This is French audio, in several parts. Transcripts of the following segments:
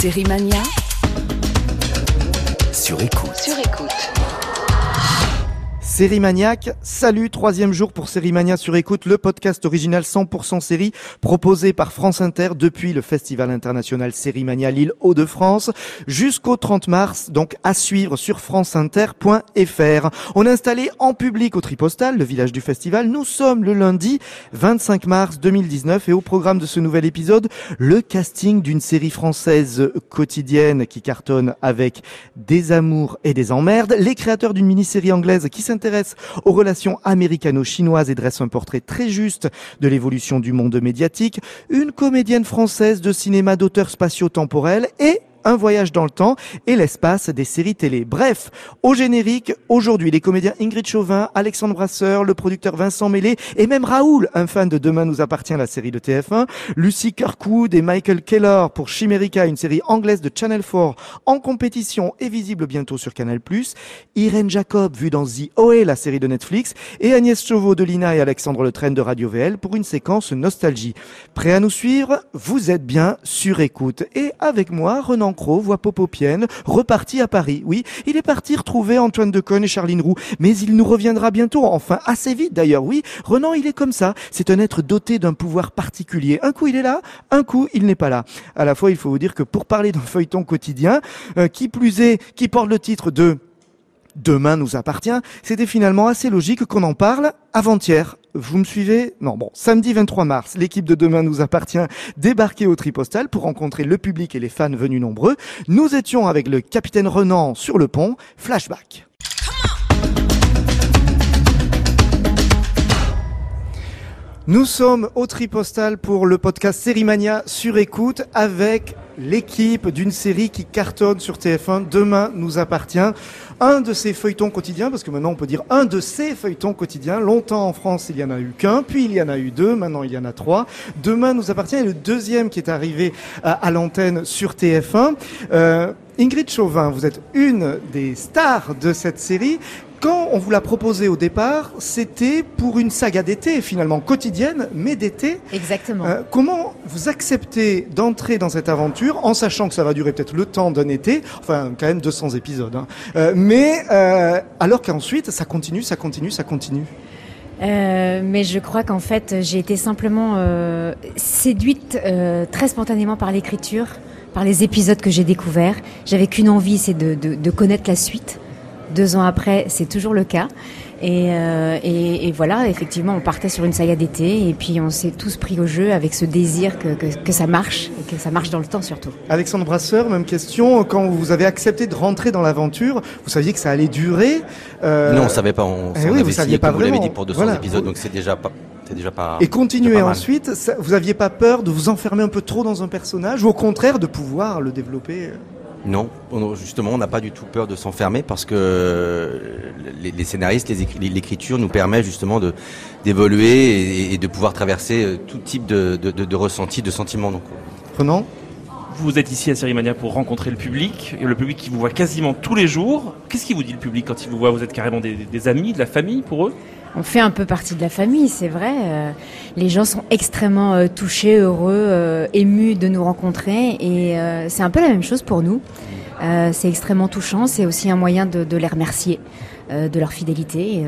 Série Mania sur écoute. Sur écoute. Série salut, troisième jour pour Série Mania sur écoute, le podcast original 100% série proposé par France Inter depuis le Festival international Série Mania Lille Hauts-de-France jusqu'au 30 mars, donc à suivre sur franceinter.fr. On est installé en public au Tripostal, le village du festival. Nous sommes le lundi 25 mars 2019 et au programme de ce nouvel épisode, le casting d'une série française quotidienne qui cartonne avec des amours et des emmerdes, les créateurs d'une mini-série anglaise qui s'intéresse aux relations américano-chinoises et dresse un portrait très juste de l'évolution du monde médiatique, une comédienne française de cinéma d'auteur spatio-temporel et un voyage dans le temps et l'espace des séries télé. Bref, au générique, aujourd'hui, les comédiens Ingrid Chauvin, Alexandre Brasseur, le producteur Vincent Mélé et même Raoul, un fan de Demain nous appartient, la série de TF1, Lucy Kirkwood et Michael Keller pour Chimerica, une série anglaise de Channel 4 en compétition et visible bientôt sur Canal+, Irène Jacob, vue dans The OA, la série de Netflix, et Agnès Chauveau de Lina et Alexandre Le Train de Radio VL pour une séquence nostalgie. Prêt à nous suivre? Vous êtes bien sur écoute. Et avec moi, Renan Cro, voix popopienne, reparti à Paris. Oui, il est parti retrouver Antoine Decaune et Charline Roux, mais il nous reviendra bientôt, enfin assez vite d'ailleurs, oui. Renan, il est comme ça, c'est un être doté d'un pouvoir particulier. Un coup il est là, un coup il n'est pas là. À la fois, il faut vous dire que pour parler d'un feuilleton quotidien, euh, qui plus est, qui porte le titre de Demain nous appartient, c'était finalement assez logique qu'on en parle avant-hier. Vous me suivez? Non, bon, samedi 23 mars, l'équipe de Demain nous appartient débarquée au Tripostal pour rencontrer le public et les fans venus nombreux. Nous étions avec le capitaine Renan sur le pont. Flashback. Nous sommes au Tripostal pour le podcast Sérimania sur écoute avec l'équipe d'une série qui cartonne sur TF1. Demain nous appartient. Un de ces feuilletons quotidiens, parce que maintenant on peut dire un de ces feuilletons quotidiens. Longtemps en France il y en a eu qu'un, puis il y en a eu deux, maintenant il y en a trois. Demain nous appartient le deuxième qui est arrivé à, à l'antenne sur TF1. Euh, Ingrid Chauvin, vous êtes une des stars de cette série. Quand on vous l'a proposé au départ, c'était pour une saga d'été finalement quotidienne, mais d'été. Exactement. Euh, comment vous acceptez d'entrer dans cette aventure en sachant que ça va durer peut-être le temps d'un été, enfin quand même 200 épisodes, hein. Euh, mais euh, alors qu'ensuite ça continue, ça continue, ça continue. Euh, mais je crois qu'en fait, j'ai été simplement euh, séduite euh, très spontanément par l'écriture, par les épisodes que j'ai découverts. J'avais qu'une envie, c'est de, de, de connaître la suite. Deux ans après, c'est toujours le cas. Et, euh, et, et, voilà, effectivement, on partait sur une saga d'été et puis on s'est tous pris au jeu avec ce désir que, que, que, ça marche et que ça marche dans le temps surtout. Alexandre Brasseur, même question. Quand vous avez accepté de rentrer dans l'aventure, vous saviez que ça allait durer euh... Non, on savait pas. On, eh on oui, avait vous saviez signé, pas comme vous l'avez dit, pour 200 voilà. épisodes, donc c'est déjà pas. Déjà pas, et continuer ensuite, ça, vous aviez pas peur de vous enfermer un peu trop dans un personnage ou au contraire de pouvoir le développer? Non, justement, on n'a pas du tout peur de s'enfermer parce que les, les scénaristes, l'écriture nous permet justement de d'évoluer et, et, de pouvoir traverser tout type de, de, de, de ressenti, de sentiments. Donc, Renan vous êtes ici à Sérimania pour rencontrer le public, et le public qui vous voit quasiment tous les jours. Qu'est-ce qui vous dit le public quand il vous voit? Vous êtes carrément des, des amis, de la famille pour eux? On fait un peu partie de la famille, c'est vrai. Euh, les gens sont extrêmement euh, touchés, heureux, euh, émus de nous rencontrer et c'est un peu la même chose pour nous. C'est extrêmement touchant, c'est aussi un moyen de les remercier euh, de leur fidélité.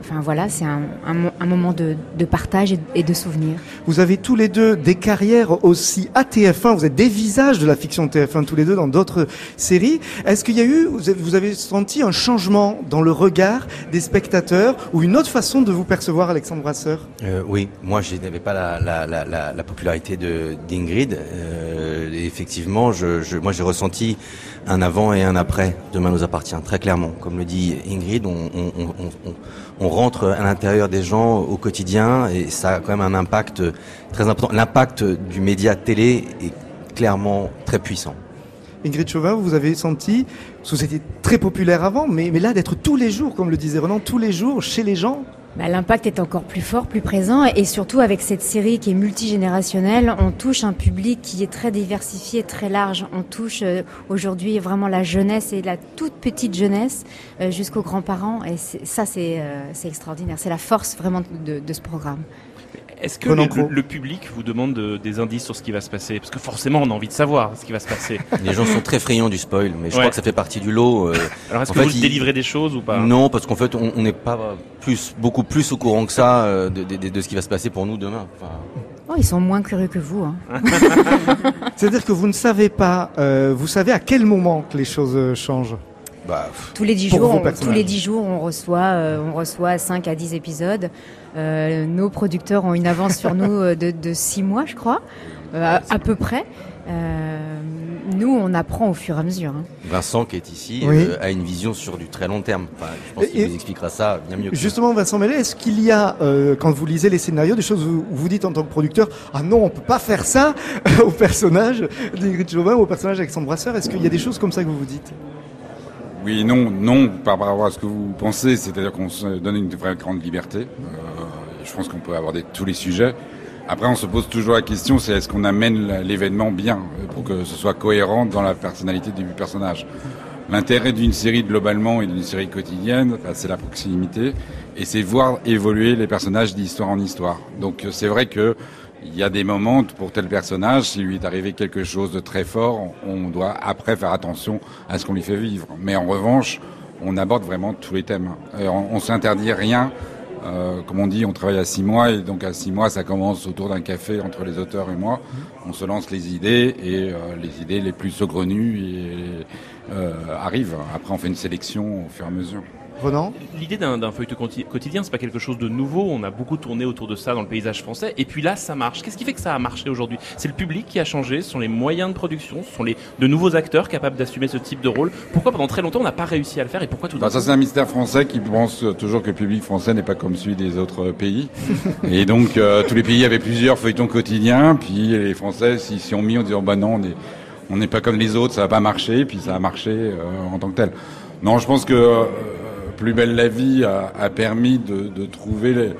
enfin voilà, c'est un, un, un, moment de, de partage et, et, de souvenirs. Vous avez tous les deux des carrières aussi à TF1, vous êtes des visages de la fiction de TF1 tous les deux dans d'autres séries. Est-ce qu'il y a eu, vous avez senti un changement dans le regard des spectateurs ou une autre façon de vous percevoir, Alexandre Brasseur euh, Oui, moi je n'avais pas la, la, la, la, popularité d'Ingrid. Euh, effectivement, je, je, moi j'ai ressenti un avant et un après. Demain nous appartient, très clairement. Comme le dit Ingrid, on, rentre à l'intérieur des gens au quotidien et ça a quand même un impact très important. L'impact du média télé est clairement très puissant. Ingrid Chauvin, vous avez senti, vous étiez très populaire avant, mais, mais là d'être tous les jours, comme le disait Renan, tous les jours chez les gens, bah, L'impact est encore plus fort, plus présent, et surtout avec cette série qui est multigénérationnelle, on touche un public qui est très diversifié, très large. On touche euh, aujourd'hui vraiment la jeunesse et la toute petite jeunesse euh, jusqu'aux grands-parents, et ça c'est euh, extraordinaire. C'est la force vraiment de ce programme. Est-ce que le, public vous demande de- des indices sur ce qui va se passer? Parce que forcément, on a envie de savoir ce qui va se passer. Les gens sont très friands du spoil, mais je Ouais. crois que ça fait partie du lot. euh, Alors, est-ce que fait, vous il- délivrez des choses ou pas? Non, parce qu'en fait, on n'est pas plus, beaucoup plus au courant que ça euh, de, de- de- de ce qui va se passer pour nous demain. Enfin, Oh, ils sont moins curieux que vous. Hein. C'est-à-dire que vous ne savez pas, euh, vous savez à quel moment que les choses changent. Bah, Tous les dix Pour jours, vos on, tous les dix jours, on reçoit, euh, on reçoit 5 à 10 épisodes. Euh, nos producteurs ont une avance sur nous euh, de, de 6 mois, je crois, euh, à, peu près. Euh, nous, on apprend au fur et à mesure. hein. Vincent qui est ici Oui. euh, a une vision sur du très long terme. Enfin, je pense qu'il vous expliquera ça bien mieux. Que. Justement, Vincent Mellet, est-ce qu'il y a, euh, quand vous lisez les scénarios, des choses où vous dites en tant que producteur, ah non, on peut pas faire ça au personnage d'Ingrid Chauvin ou au personnage d'Alexandre Brasseur Est-ce qu'il y a des choses comme ça que vous vous dites? Oui, non, non, par rapport à ce que vous pensez, c'est-à-dire qu'on se donne une vraie grande liberté. Euh, je pense qu'on peut aborder tous les sujets. Après, on se pose toujours la question, c'est est-ce qu'on amène l'événement bien euh, pour que ce soit cohérent dans la personnalité du personnage? L'intérêt d'une série globalement et d'une série quotidienne, bah, c'est la proximité et c'est voir évoluer les personnages d'histoire en histoire. Donc euh, c'est vrai que il y a des moments pour tel personnage, s'il lui est arrivé quelque chose de très fort, on doit après faire attention à ce qu'on lui fait vivre. Mais en revanche, on aborde vraiment tous les thèmes. Euh, on, on s'interdit rien. Euh, comme on dit, on travaille à six mois et donc à six mois, ça commence autour d'un café entre les auteurs et moi. On se lance les idées et euh, les idées les plus saugrenues arrivent. Après, on fait une sélection au fur et à mesure. Renan L'idée d'un feuilleton quoti- quotidien, c'est pas quelque chose de nouveau. On a beaucoup tourné autour de ça dans le paysage français. Et puis là, ça marche. Qu'est-ce qui fait que ça a marché aujourd'hui? C'est le public qui a changé. Ce sont les moyens de production. Ce sont les de nouveaux acteurs capables d'assumer ce type de rôle. Pourquoi pendant très longtemps on n'a pas réussi à le faire et pourquoi tout d'un Bah, ça, c'est un mystère français qui pense toujours que le public français n'est pas comme celui des autres pays. et donc, euh, tous les pays avaient plusieurs feuilletons quotidiens, puis les Français s'y s'y ont mis en disant, bah non, on est- on n'est pas comme les autres, ça va pas marcher, puis ça a marché euh, en tant que tel. Non, je pense que euh, Plus belle la vie a, a permis de, de trouver les-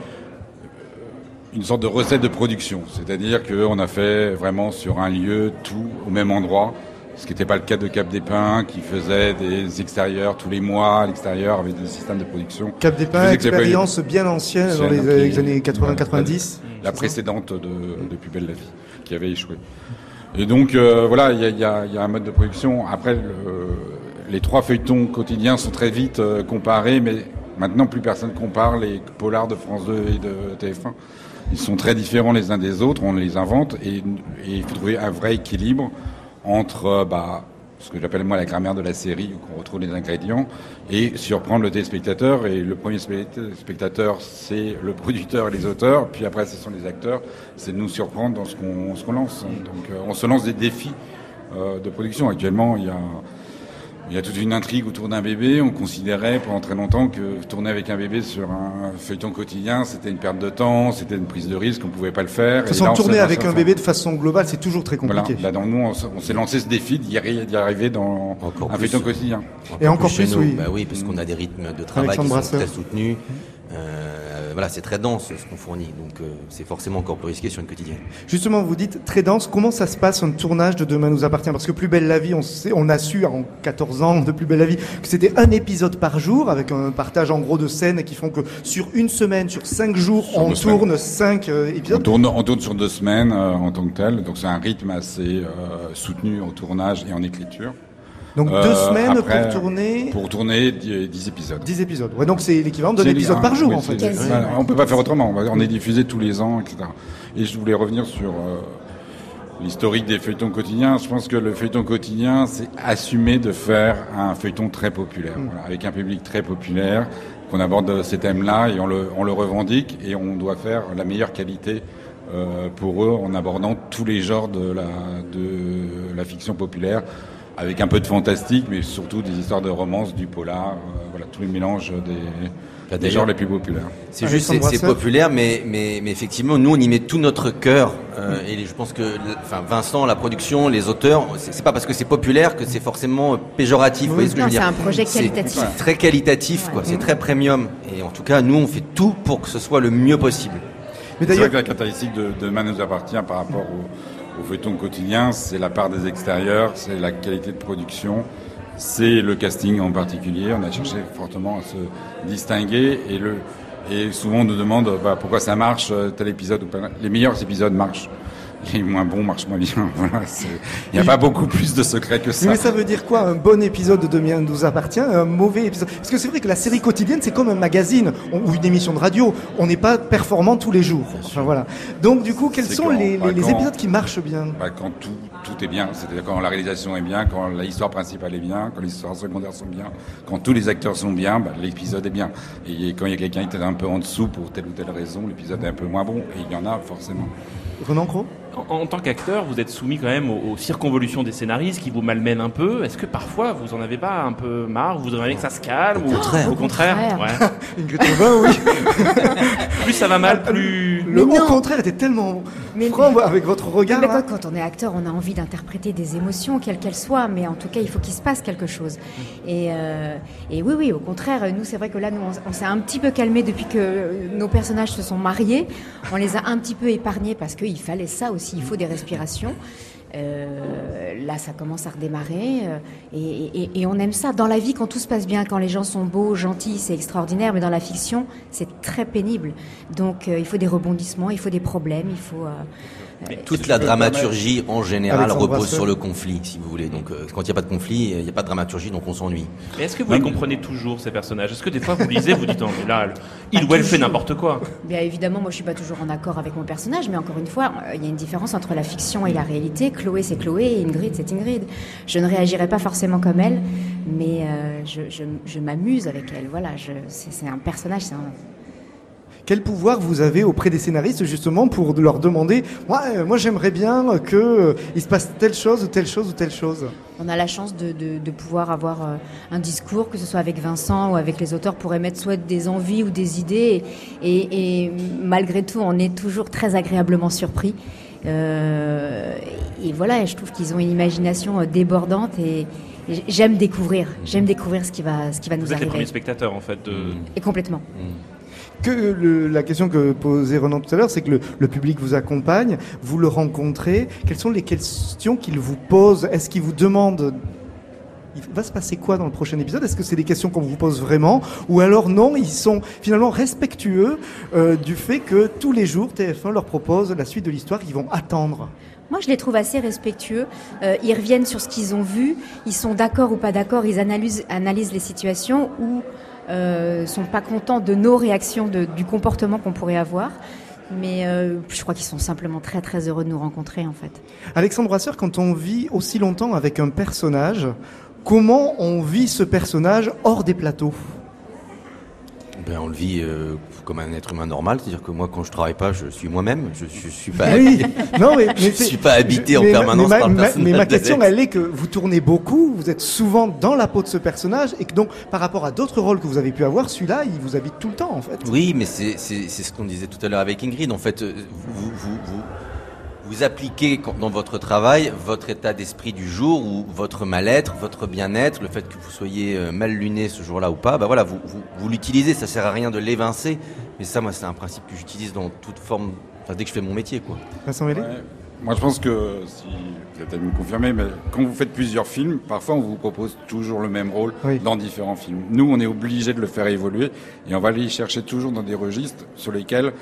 une sorte de recette de production. C'est-à-dire qu'on a fait vraiment sur un lieu tout au même endroit, ce qui n'était pas le cas de Cap des Pins, qui faisait des extérieurs tous les mois à l'extérieur avec des systèmes de production. Cap des Pins, expérience bien ancienne dans les, années voilà, 80-90. La précédente de, de Plus belle la vie, qui avait échoué. Et donc euh, voilà, il y a, y a un mode de production. Après, le- les trois feuilletons quotidiens sont très vite euh, comparés, mais maintenant plus personne compare les polars de France 2 et de TF1. Ils sont très différents les uns des autres, on les invente, et, il faut trouver un vrai équilibre entre euh, bah, ce que j'appelle moi la grammaire de la série, où on retrouve les ingrédients, et surprendre le téléspectateur. Et le premier spect- spectateur, c'est le producteur et les auteurs, puis après, ce sont les acteurs. C'est de nous surprendre dans ce qu'on ce qu'on lance. Donc, euh, on se lance des défis de production. Actuellement, il y a, il y a toute une intrigue autour d'un bébé. On considérait pendant très longtemps que tourner avec un bébé sur un feuilleton quotidien, c'était une perte de temps, c'était une prise de risque, on pouvait pas le faire. De toute façon, là, tourner avec un bébé de façon globale, c'est toujours très Voilà. compliqué. Bah, donc nous, on, s'est lancé ce défi d'y arri- d'y arriver dans Encore un plus. feuilleton quotidien. Et encore chez plus, nous. oui. Bah oui, parce qu'on a des rythmes de travail Alexandre qui sont Brasseur. très soutenus. Euh, voilà, c'est très dense ce qu'on fournit, donc euh, c'est forcément encore plus risqué sur une quotidienne. Justement, vous dites très dense. Comment ça se passe un tournage de Demain nous appartient? Parce que Plus belle la vie, on, sait, on a su en 14 ans de Plus belle la vie que c'était un épisode par jour avec un partage en gros de scènes qui font que sur une semaine, sur cinq jours, Sur on tourne cinq euh, On épisodes. tourne, on tourne sur deux semaines euh, en tant que tel, donc c'est un rythme assez euh, soutenu en tournage et en écriture. Donc Euh, deux semaines après, pour tourner Pour tourner 10 10 épisodes. 10 épisodes. Ouais, donc c'est l'équivalent d'un épisode un- par jour oui, en fait. voilà, on peut pas faire autrement. On est diffusé tous les ans, etc. Et je voulais revenir sur euh, l'historique des feuilletons quotidiens. Je pense que le feuilleton quotidien, c'est assumer de faire un feuilleton très populaire, Mm. voilà, avec un public très populaire, qu'on aborde ces thèmes-là et on le, on le revendique et on doit faire la meilleure qualité euh, pour eux en abordant tous les genres de la, de la fiction populaire avec un peu de fantastique, mais surtout des histoires de romance, du polar, euh, voilà, tous les mélanges des, des d'ailleurs- genres les plus populaires. C'est Alexandre juste, c'est- c'est populaire, mais, mais, mais effectivement, nous, on y met tout notre cœur. euh, et je pense que, enfin, Vincent, la production, les auteurs, c'est c'est pas parce que c'est populaire que c'est forcément péjoratif. Vous voyez ce que Non, je veux c'est un projet C'est qualitatif. Très qualitatif, quoi. C'est très premium. Et en tout cas, nous, on fait tout pour que ce soit le mieux possible. Mais C'est vrai d'ailleurs, que la caractéristique de, de Demain nous appartient par rapport au, au feuilleton quotidien, c'est la part des extérieurs, c'est la qualité de production, c'est le casting en particulier. On a cherché fortement à se distinguer et souvent on nous demande bah, pourquoi ça marche, euh, tel épisode ou pas. Les meilleurs épisodes marchent. Les moins bons marchent moins bien. Voilà, il n'y a pas beaucoup plus de secrets que ça. Mais ça veut dire quoi Un bon épisode de Demain nous appartient, un mauvais épisode? Parce que c'est vrai que la série quotidienne, c'est comme un magazine ou une émission de radio. On n'est pas performant tous les jours. Enfin voilà. Donc du coup, quels sont quand- les, bah, les- les quand- épisodes qui marchent bien? Bah, quand tout, tout est bien, c'est-à-dire quand la réalisation est bien, quand l'histoire principale est bien, quand les histoires secondaires sont bien, quand tous les acteurs sont bien, bah, l'épisode est bien. Et quand il y a quelqu'un qui est un peu en dessous pour telle ou telle raison, l'épisode est un peu moins bon. Et il y en a forcément. Renan Cros En, en tant qu'acteur, vous êtes soumis quand même aux, aux circonvolutions des scénaristes qui vous malmènent un peu. Est-ce que parfois vous en avez pas un peu marre Vous aimeriez que ça se calme Au contraire. Au contraire, contraire. ouais. Ingrid Chauvin, oui. Plus ça va mal, plus. Le non. contraire était tellement Mais- franc avec votre regard. Mais là. quand, quand on est acteur, on a envie d'interpréter des émotions, quelles qu'elles soient, mais en tout cas, il faut qu'il se passe quelque chose. Et, euh, et oui, oui, au contraire, nous, c'est vrai que là, nous, on, on s'est un petit peu calmé depuis que euh, nos personnages se sont mariés. On les a un petit peu épargnés parce qu'il fallait ça aussi, il faut des respirations. Euh, là, ça commence à redémarrer euh, et on aime ça. Dans la vie, quand tout se passe bien, quand les gens sont beaux, gentils, c'est extraordinaire, mais dans la fiction, c'est très pénible. Donc, euh, il faut des rebondissements, il faut des problèmes, il faut. Toute la dramaturgie en général Alexandre repose Brasseur. sur le conflit, si vous voulez. Donc euh, quand il n'y a pas de conflit, il n'y a pas de dramaturgie, donc on s'ennuie. Mais est-ce que vous les comprenez toujours ces personnages? Est-ce que des fois vous lisez, vous dites non, mais là, il ou elle fait n'importe quoi Bien évidemment, moi je suis pas toujours en accord avec mon personnage, mais encore une fois, euh, il y a une différence entre la fiction et la réalité. Chloé c'est Chloé et Ingrid c'est Ingrid. Je ne réagirai pas forcément comme elle, mais euh, je, je- je m'amuse avec elle. Voilà, c'est un personnage, c'est un, Quel pouvoir vous avez auprès des scénaristes justement pour leur demander moi, euh, moi j'aimerais bien que euh, il se passe telle chose ou telle chose ou telle chose. On a la chance de, de- de pouvoir avoir euh, un discours, que ce soit avec Vincent ou avec les auteurs, pour émettre soit des envies ou des idées. Et, et malgré tout, on est toujours très agréablement surpris. Euh, et voilà, je trouve qu'ils ont une imagination débordante et, et j'aime découvrir. J'aime découvrir ce qui va, ce qui va nous Vous êtes les premiers arriver. spectateurs en fait. De... Et complètement. Que la question que posait Renan tout à l'heure, c'est que le, public vous accompagne, vous le rencontrez. Quelles sont les questions qu'il vous pose? Est-ce qu'il vous demande? Il va se passer quoi dans le prochain épisode? Est-ce que c'est des questions qu'on vous pose vraiment? Ou alors non, ils sont finalement respectueux euh, du fait que tous les jours TF1 leur propose la suite de l'histoire qu'ils vont attendre Moi, je les trouve assez respectueux. Euh, ils reviennent sur ce qu'ils ont vu. Ils sont d'accord ou pas d'accord. Ils analysent, analysent les situations ou euh, sont pas contents de nos réactions, de- du comportement qu'on pourrait avoir. Mais euh, je crois qu'ils sont simplement très très heureux de nous rencontrer en fait. Alexandre Brasseur, quand on vit aussi longtemps avec un personnage, comment on vit ce personnage hors des plateaux? Ben, on le vit euh, comme un être humain normal, c'est-à-dire que moi, quand je travaille pas, je suis moi-même. Je, je suis pas. Oui, non, mais, mais Je suis pas habité en permanence mais ma, par le ma- personnage Mais ma question, elle est que vous tournez beaucoup, vous êtes souvent dans la peau de ce personnage, et que donc, par rapport à d'autres rôles que vous avez pu avoir, celui-là, il vous habite tout le temps, en fait. Oui, mais c'est ce qu'on disait tout à l'heure avec Ingrid. En fait, euh, vous, vous, vous, vous appliquez quand- dans votre travail votre état d'esprit du jour ou votre mal-être, votre bien-être, le fait que vous soyez euh, mal luné ce jour-là ou pas. Bah voilà, vous, vous, vous l'utilisez. Ça sert à rien de l'évincer. Mais ça, moi, c'est un principe que j'utilise dans toute forme. Enfin, dès que je fais mon métier, quoi. Vincent Ouais. Moi, je pense que, si vous allez peut-être me confirmer, mais quand vous faites plusieurs films, parfois on vous propose toujours le même rôle Oui. dans différents films. Nous, on est obligé de le faire évoluer et on va aller chercher toujours dans des registres sur lesquels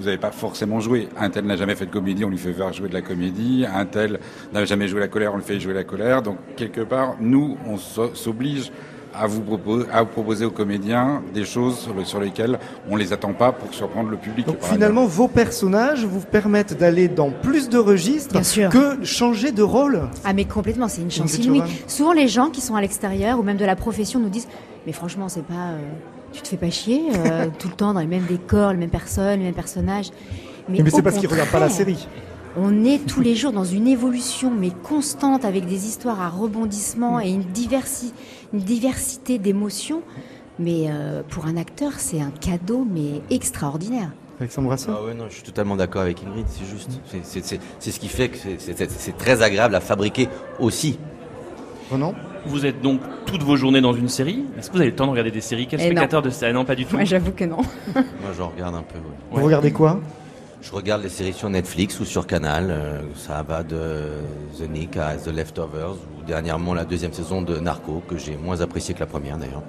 vous n'avez pas forcément joué. Un tel n'a jamais fait de comédie, on lui fait faire jouer de la comédie. Un tel n'a jamais joué la colère, on le fait jouer la colère. Donc, quelque part, nous, on s'o- s'oblige à vous, proposer, à vous proposer aux comédiens des choses sur, le- sur lesquelles on les attend pas pour surprendre le public. Donc, finalement, vos personnages vous permettent d'aller dans plus de registres Bien sûr. que changer de rôle. Ah mais complètement, c'est une chance inouïe. Souvent les gens qui sont à l'extérieur ou même de la profession nous disent mais franchement c'est pas, euh, tu te fais pas chier euh, tout le temps dans les mêmes décors, les mêmes personnes, les mêmes personnages. Mais, c'est parce qu'ils regardent pas la série. On est tous les jours dans une évolution mais constante avec des histoires à rebondissement et une, diversi- une diversité d'émotions. Mais euh, pour un acteur, c'est un cadeau mais extraordinaire. Alexandre Brasseur Ah ouais, non, je suis totalement d'accord avec Ingrid, c'est juste. C'est- ce qui fait que c'est- très agréable à fabriquer aussi. Renan Vous êtes donc toutes vos journées dans une série. Est-ce que vous avez le temps de regarder des séries? Quel Eh non. spectateur de ça Non, pas du tout. Moi j'avoue que non. Moi, j'en regarde un peu. ouais. Vous Ouais. regardez quoi? Je regarde les séries sur Netflix ou sur Canal. euh, ça va de The Nick à The Leftovers ou dernièrement la deuxième saison de Narco que j'ai moins apprécié que la première d'ailleurs.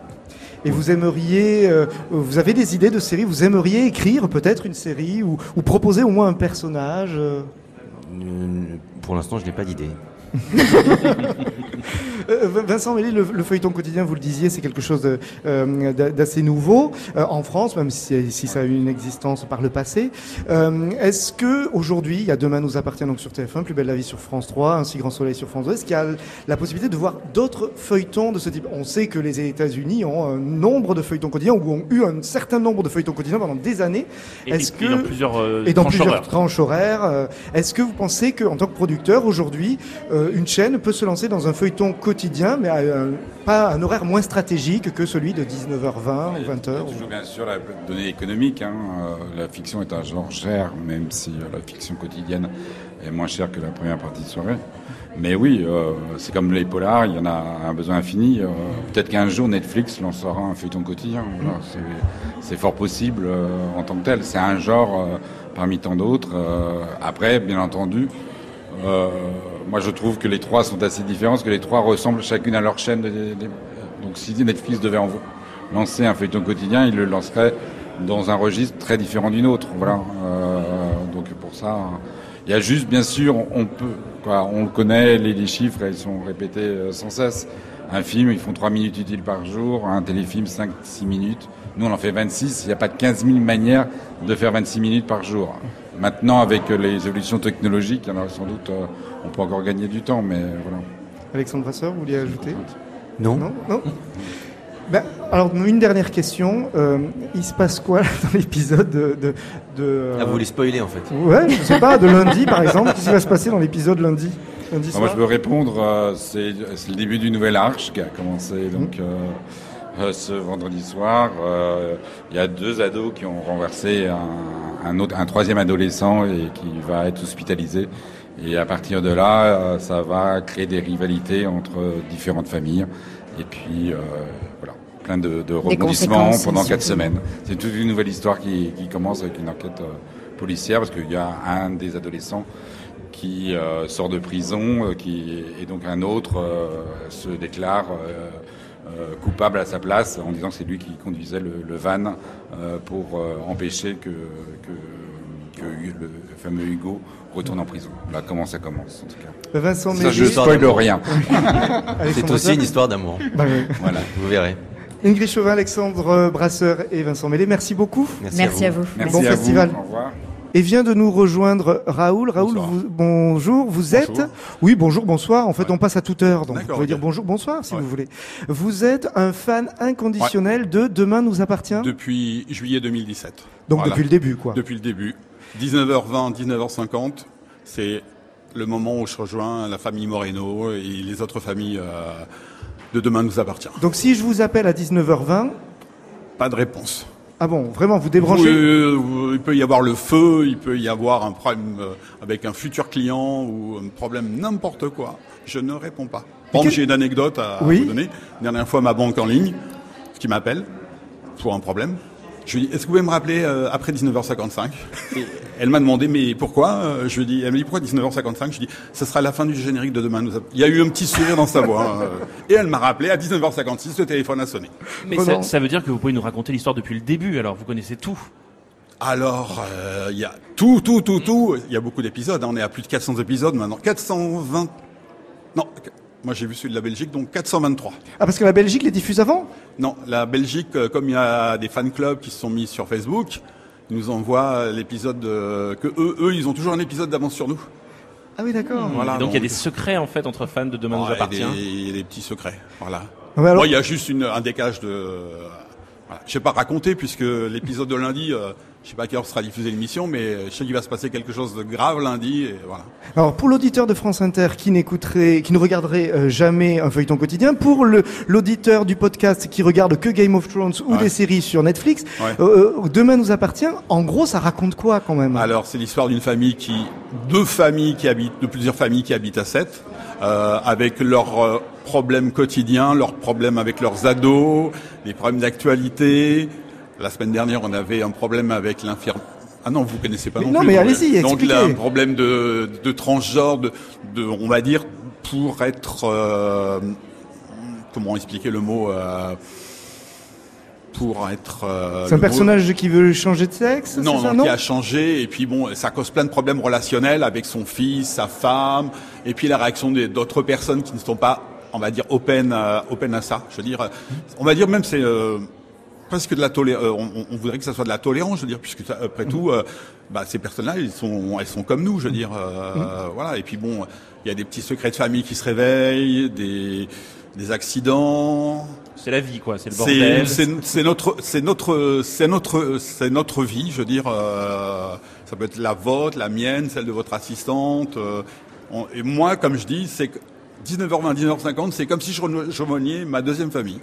Et vous aimeriez, euh, vous avez des idées de séries, vous aimeriez écrire peut-être une série ou, ou proposer au moins un personnage Euh, Pour l'instant, je n'ai pas d'idée. Euh, Vincent Méli, le, le feuilleton quotidien, vous le disiez, c'est quelque chose euh, d'a- d'assez nouveau euh, en France, même si, si ça a eu une existence par le passé. Est-ce que aujourd'hui, il y a Demain nous appartient donc sur TF1, Plus belle la vie sur France 3, Ainsi grand soleil sur France 2, est-ce qu'il y a la possibilité de voir d'autres feuilletons de ce type? On sait que les États-Unis ont un nombre de feuilletons quotidiens ou ont eu un certain nombre de feuilletons quotidiens pendant des années. Et, Est-ce dans plusieurs euh, et dans tranches plusieurs horaires. tranches horaires. euh, Est-ce que vous pensez qu'en tant que producteur, aujourd'hui, euh, une chaîne peut se lancer dans un feuilleton quotidien, mais à un- pas un horaire moins stratégique que celui de 19h20 ou Il y a 20h toujours bien sûr la donnée économique. hein. Euh, La fiction est un genre cher, même si euh, la fiction quotidienne est moins chère que la première partie de soirée. Mais oui, euh, c'est comme les polars, il y en a un besoin infini. Euh, Peut-être qu'un jour Netflix lancera un feuilleton quotidien. Voilà, c'est- fort possible euh, en tant que tel. C'est un genre euh, parmi tant d'autres. Euh, après, bien entendu, euh, moi je trouve que les trois sont assez différents, parce que les trois ressemblent chacune à leur chaîne. de- donc si Netflix devait en lancer un feuilleton quotidien, il le lancerait dans un registre très différent d'une autre. Voilà. Euh, donc pour ça, il y a juste, bien sûr, on peut, quoi, on le connaît, les, les chiffres, ils sont répétés euh, sans cesse. Un film, ils font 3 minutes utiles par jour, un téléfilm 5-6 minutes. Nous, on en fait 26. Il n'y a pas 15 000 manières de faire 26 minutes par jour. Maintenant, avec euh, les évolutions technologiques, il y en a sans doute, euh, on peut encore gagner du temps, mais euh, voilà. Alexandre Vasseur, vous vouliez ajouter? Non, Non Non Ben, alors, une dernière question. Euh, il se passe quoi dans l'épisode de... de, de, Ah, vous voulez spoiler en fait Ouais, je sais pas, de lundi par exemple. Qu'est-ce qui va se passer dans l'épisode lundi, Ah, moi, je peux répondre. euh, c'est le début du nouvel arche qui a commencé donc euh, euh, ce vendredi soir. Il y a deux ados qui ont renversé un, un autre, un troisième adolescent et qui va être hospitalisé. Et à partir de là, ça va créer des rivalités entre différentes familles. Et puis euh, voilà, plein de, de rebondissements pendant quatre semaines. C'est toute une nouvelle histoire qui, qui commence avec une enquête policière parce qu'il y a un des adolescents qui euh, sort de prison, euh, qui et donc un autre euh, se déclare euh, euh, coupable à sa place en disant que c'est lui qui conduisait le, le van euh, pour euh, empêcher que, que, que Hu- le fameux Hugo retourne en prison. Là, comment ça commence en tout cas. Vincent Ça, je spoil rien. C'est aussi une histoire d'amour. Bah, oui. Voilà. Vous verrez. Ingrid Chauvin, Alexandre Brasseur et Vincent Mélé, merci beaucoup. Merci à vous. Merci Bon à festival. vous. Au revoir. Et vient de nous rejoindre Raoul. Raoul, Bonsoir. vous- bonjour. Vous Bonjour. êtes Oui, bonjour, bonsoir. En fait, Ouais. on passe à toute heure, donc vous pouvez dire bonjour, bonsoir si Ouais. vous voulez. Vous êtes un fan inconditionnel de Demain nous appartient. Depuis juillet 2017. Donc Voilà. depuis le début, quoi. Depuis le début. 19h20, 19h50, c'est le moment où je rejoins la famille Moreno et les autres familles euh, de Demain nous appartient. Donc si je vous appelle à 19h20, Pas de réponse. Ah bon, vraiment, vous débranchez euh, il peut y avoir le feu, il peut y avoir un problème euh, avec un futur client ou un problème n'importe quoi. Je ne réponds pas. Quel- exemple, j'ai une anecdote à Oui. vous donner. La dernière fois, ma banque en ligne, qui m'appelle pour un problème. Je lui dis, est-ce que vous pouvez me rappeler euh, après 19h55 Et Elle m'a demandé, mais pourquoi? Euh, Je lui dis, elle me dit, pourquoi 19h55 Je lui dis, ce sera la fin du générique de demain. Nous a- Il y a eu un petit sourire dans sa voix. hein, euh. Et elle m'a rappelé, à 19h56, le téléphone a sonné. Mais ça, ça veut dire que vous pouvez nous raconter l'histoire depuis le début, alors vous connaissez tout. Alors, euh, il y a tout, tout, tout, tout. Il y a beaucoup d'épisodes. hein. On est à plus de 400 épisodes maintenant. 420. Non, moi j'ai vu celui de la Belgique, donc 423. Ah, parce que la Belgique les diffuse avant? Non, la Belgique, euh, comme il y a des fan clubs qui se sont mis sur Facebook, ils nous envoient l'épisode euh, que eux, eux, ils ont toujours un épisode d'avance sur nous. Ah oui, d'accord. Voilà, donc il y a des secrets en fait entre fans de Demain nous appartient. Il y a des petits secrets. Voilà. Ah alors- il y a juste une, un décalage de. Voilà. Je sais pas raconter puisque l'épisode de lundi, euh, je sais pas à quelle heure sera diffusée l'émission, mais je sais qu'il va se passer quelque chose de grave lundi. Et voilà. Alors pour l'auditeur de France Inter qui n'écouterait, qui ne regarderait euh, jamais un feuilleton quotidien, pour le l'auditeur du podcast qui regarde que Game of Thrones ou Ouais. des séries sur Netflix, Ouais. euh, euh, Demain nous appartient. En gros, ça raconte quoi quand même? Alors, c'est l'histoire d'une famille qui, deux familles qui habitent, de plusieurs familles qui habitent à Sète, euh, avec leurs euh, problèmes quotidiens, leurs problèmes avec leurs ados, les problèmes d'actualité. La semaine dernière, on avait un problème avec l'infirmière. Ah non, vous connaissez pas Mais non, non, plus. mais allez-y, Donc il a un problème de, de transgenre, de, de, on va dire, pour être, euh, comment expliquer le mot, euh, pour être. euh, C'est un mot- personnage qui veut changer de sexe non, ça, non, qui a changé et puis bon, ça cause plein de problèmes relationnels avec son fils, sa femme, et puis la réaction d'autres personnes qui ne sont pas, on va dire, open, à- open à ça. Je veux dire, on va dire même c'est presque de la tolérance. on, on- on voudrait que ça soit de la tolérance, je veux dire, puisque ça, après tout, euh, bah, ces personnes-là, ils sont, elles sont comme nous, je veux dire, euh, voilà. Et puis bon, il y a des petits secrets de famille qui se réveillent, des des accidents, C'est la vie, quoi. C'est le bordel. c'est- c'est notre c'est notre c'est notre c'est notre vie, je veux dire. euh, ça peut être la vôtre, la mienne, celle de votre assistante. euh, on- et moi, comme je dis, c'est que 19h20, 19h50, c'est comme si je je ma deuxième famille.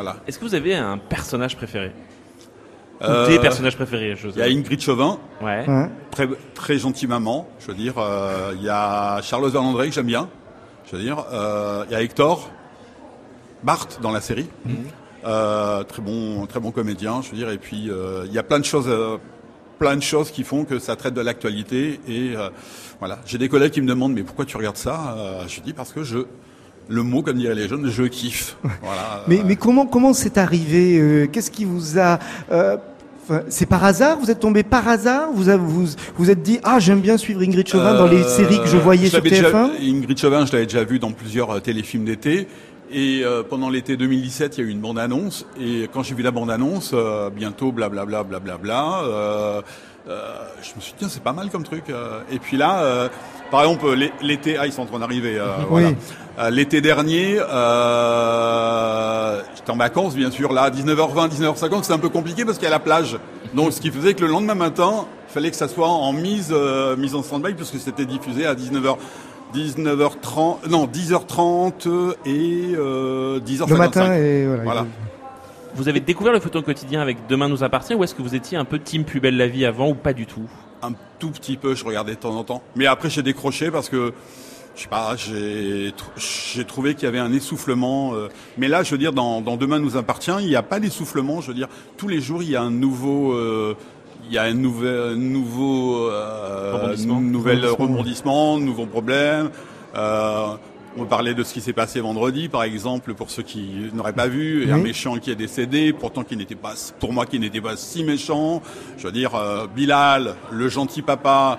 Voilà. Est-ce que vous avez un personnage préféré Euh, des personnages préférés je Il y a Ingrid Chauvin, Ouais. Très très gentille maman. Je veux dire, euh, il y a Charlotte Valandré que j'aime bien. Je veux dire, euh, il y a Hector, Bart dans la série. Euh, très bon, très bon comédien, je veux dire. Et puis euh, il y a plein de choses, euh, plein de choses qui font que ça traite de l'actualité. Et euh, voilà, j'ai des collègues qui me demandent mais pourquoi tu regardes ça? Euh, Je dis parce que je, le mot comme diraient les jeunes, je kiffe. Voilà. Mais, mais comment comment c'est arrivé euh, Qu'est-ce qui vous a euh, c'est par hasard Vous êtes tombé par hasard Vous avez, vous vous êtes dit ah j'aime bien suivre Ingrid Chauvin dans les Euh, séries que je voyais sur l'avais déjà- TF1 Ingrid Chauvin, je l'avais déjà vu dans plusieurs téléfilms d'été. Et euh, pendant l'été 2017, il y a eu une bande-annonce. Et quand j'ai vu la bande-annonce, euh, bientôt, blablabla, blablabla, euh, euh, je me suis dit, tiens, c'est pas mal comme truc. Et puis là, euh, par exemple, l'é- l'été, ah, ils sont en train d'arriver. euh, voilà. Oui. Euh, l'été dernier, euh, j'étais en vacances, bien sûr. Là, 19h20, 19h50, c'est un peu compliqué parce qu'il y a la plage. Donc, ce qui faisait que le lendemain matin, il fallait que ça soit en mise, euh, mise en stand-by puisque c'était diffusé à 19h. 19h30, non, 10h30 et euh, 10h55. le matin et voilà. Voilà. Vous avez découvert le photo quotidien avec Demain nous appartient ou est-ce que vous étiez un peu team plus belle la vie avant ou pas du tout? Un tout petit peu, je regardais de temps en temps. Mais après, j'ai décroché parce que, je sais pas, j'ai tr- j'ai trouvé qu'il y avait un essoufflement. euh, mais là, je veux dire, dans, dans Demain nous appartient, il n'y a pas d'essoufflement. Je veux dire, tous les jours, il y a un nouveau... euh, il y a un nouvel, nouveau, euh, Rebondissement. nouvel Rebondissement. nouveaux problèmes. Euh, on parlait de ce qui s'est passé vendredi, par exemple, pour ceux qui n'auraient pas vu, un méchant qui est décédé, pourtant qui n'était pas, pour moi, qui n'était pas si méchant. Je veux dire, euh, Bilal, le gentil papa,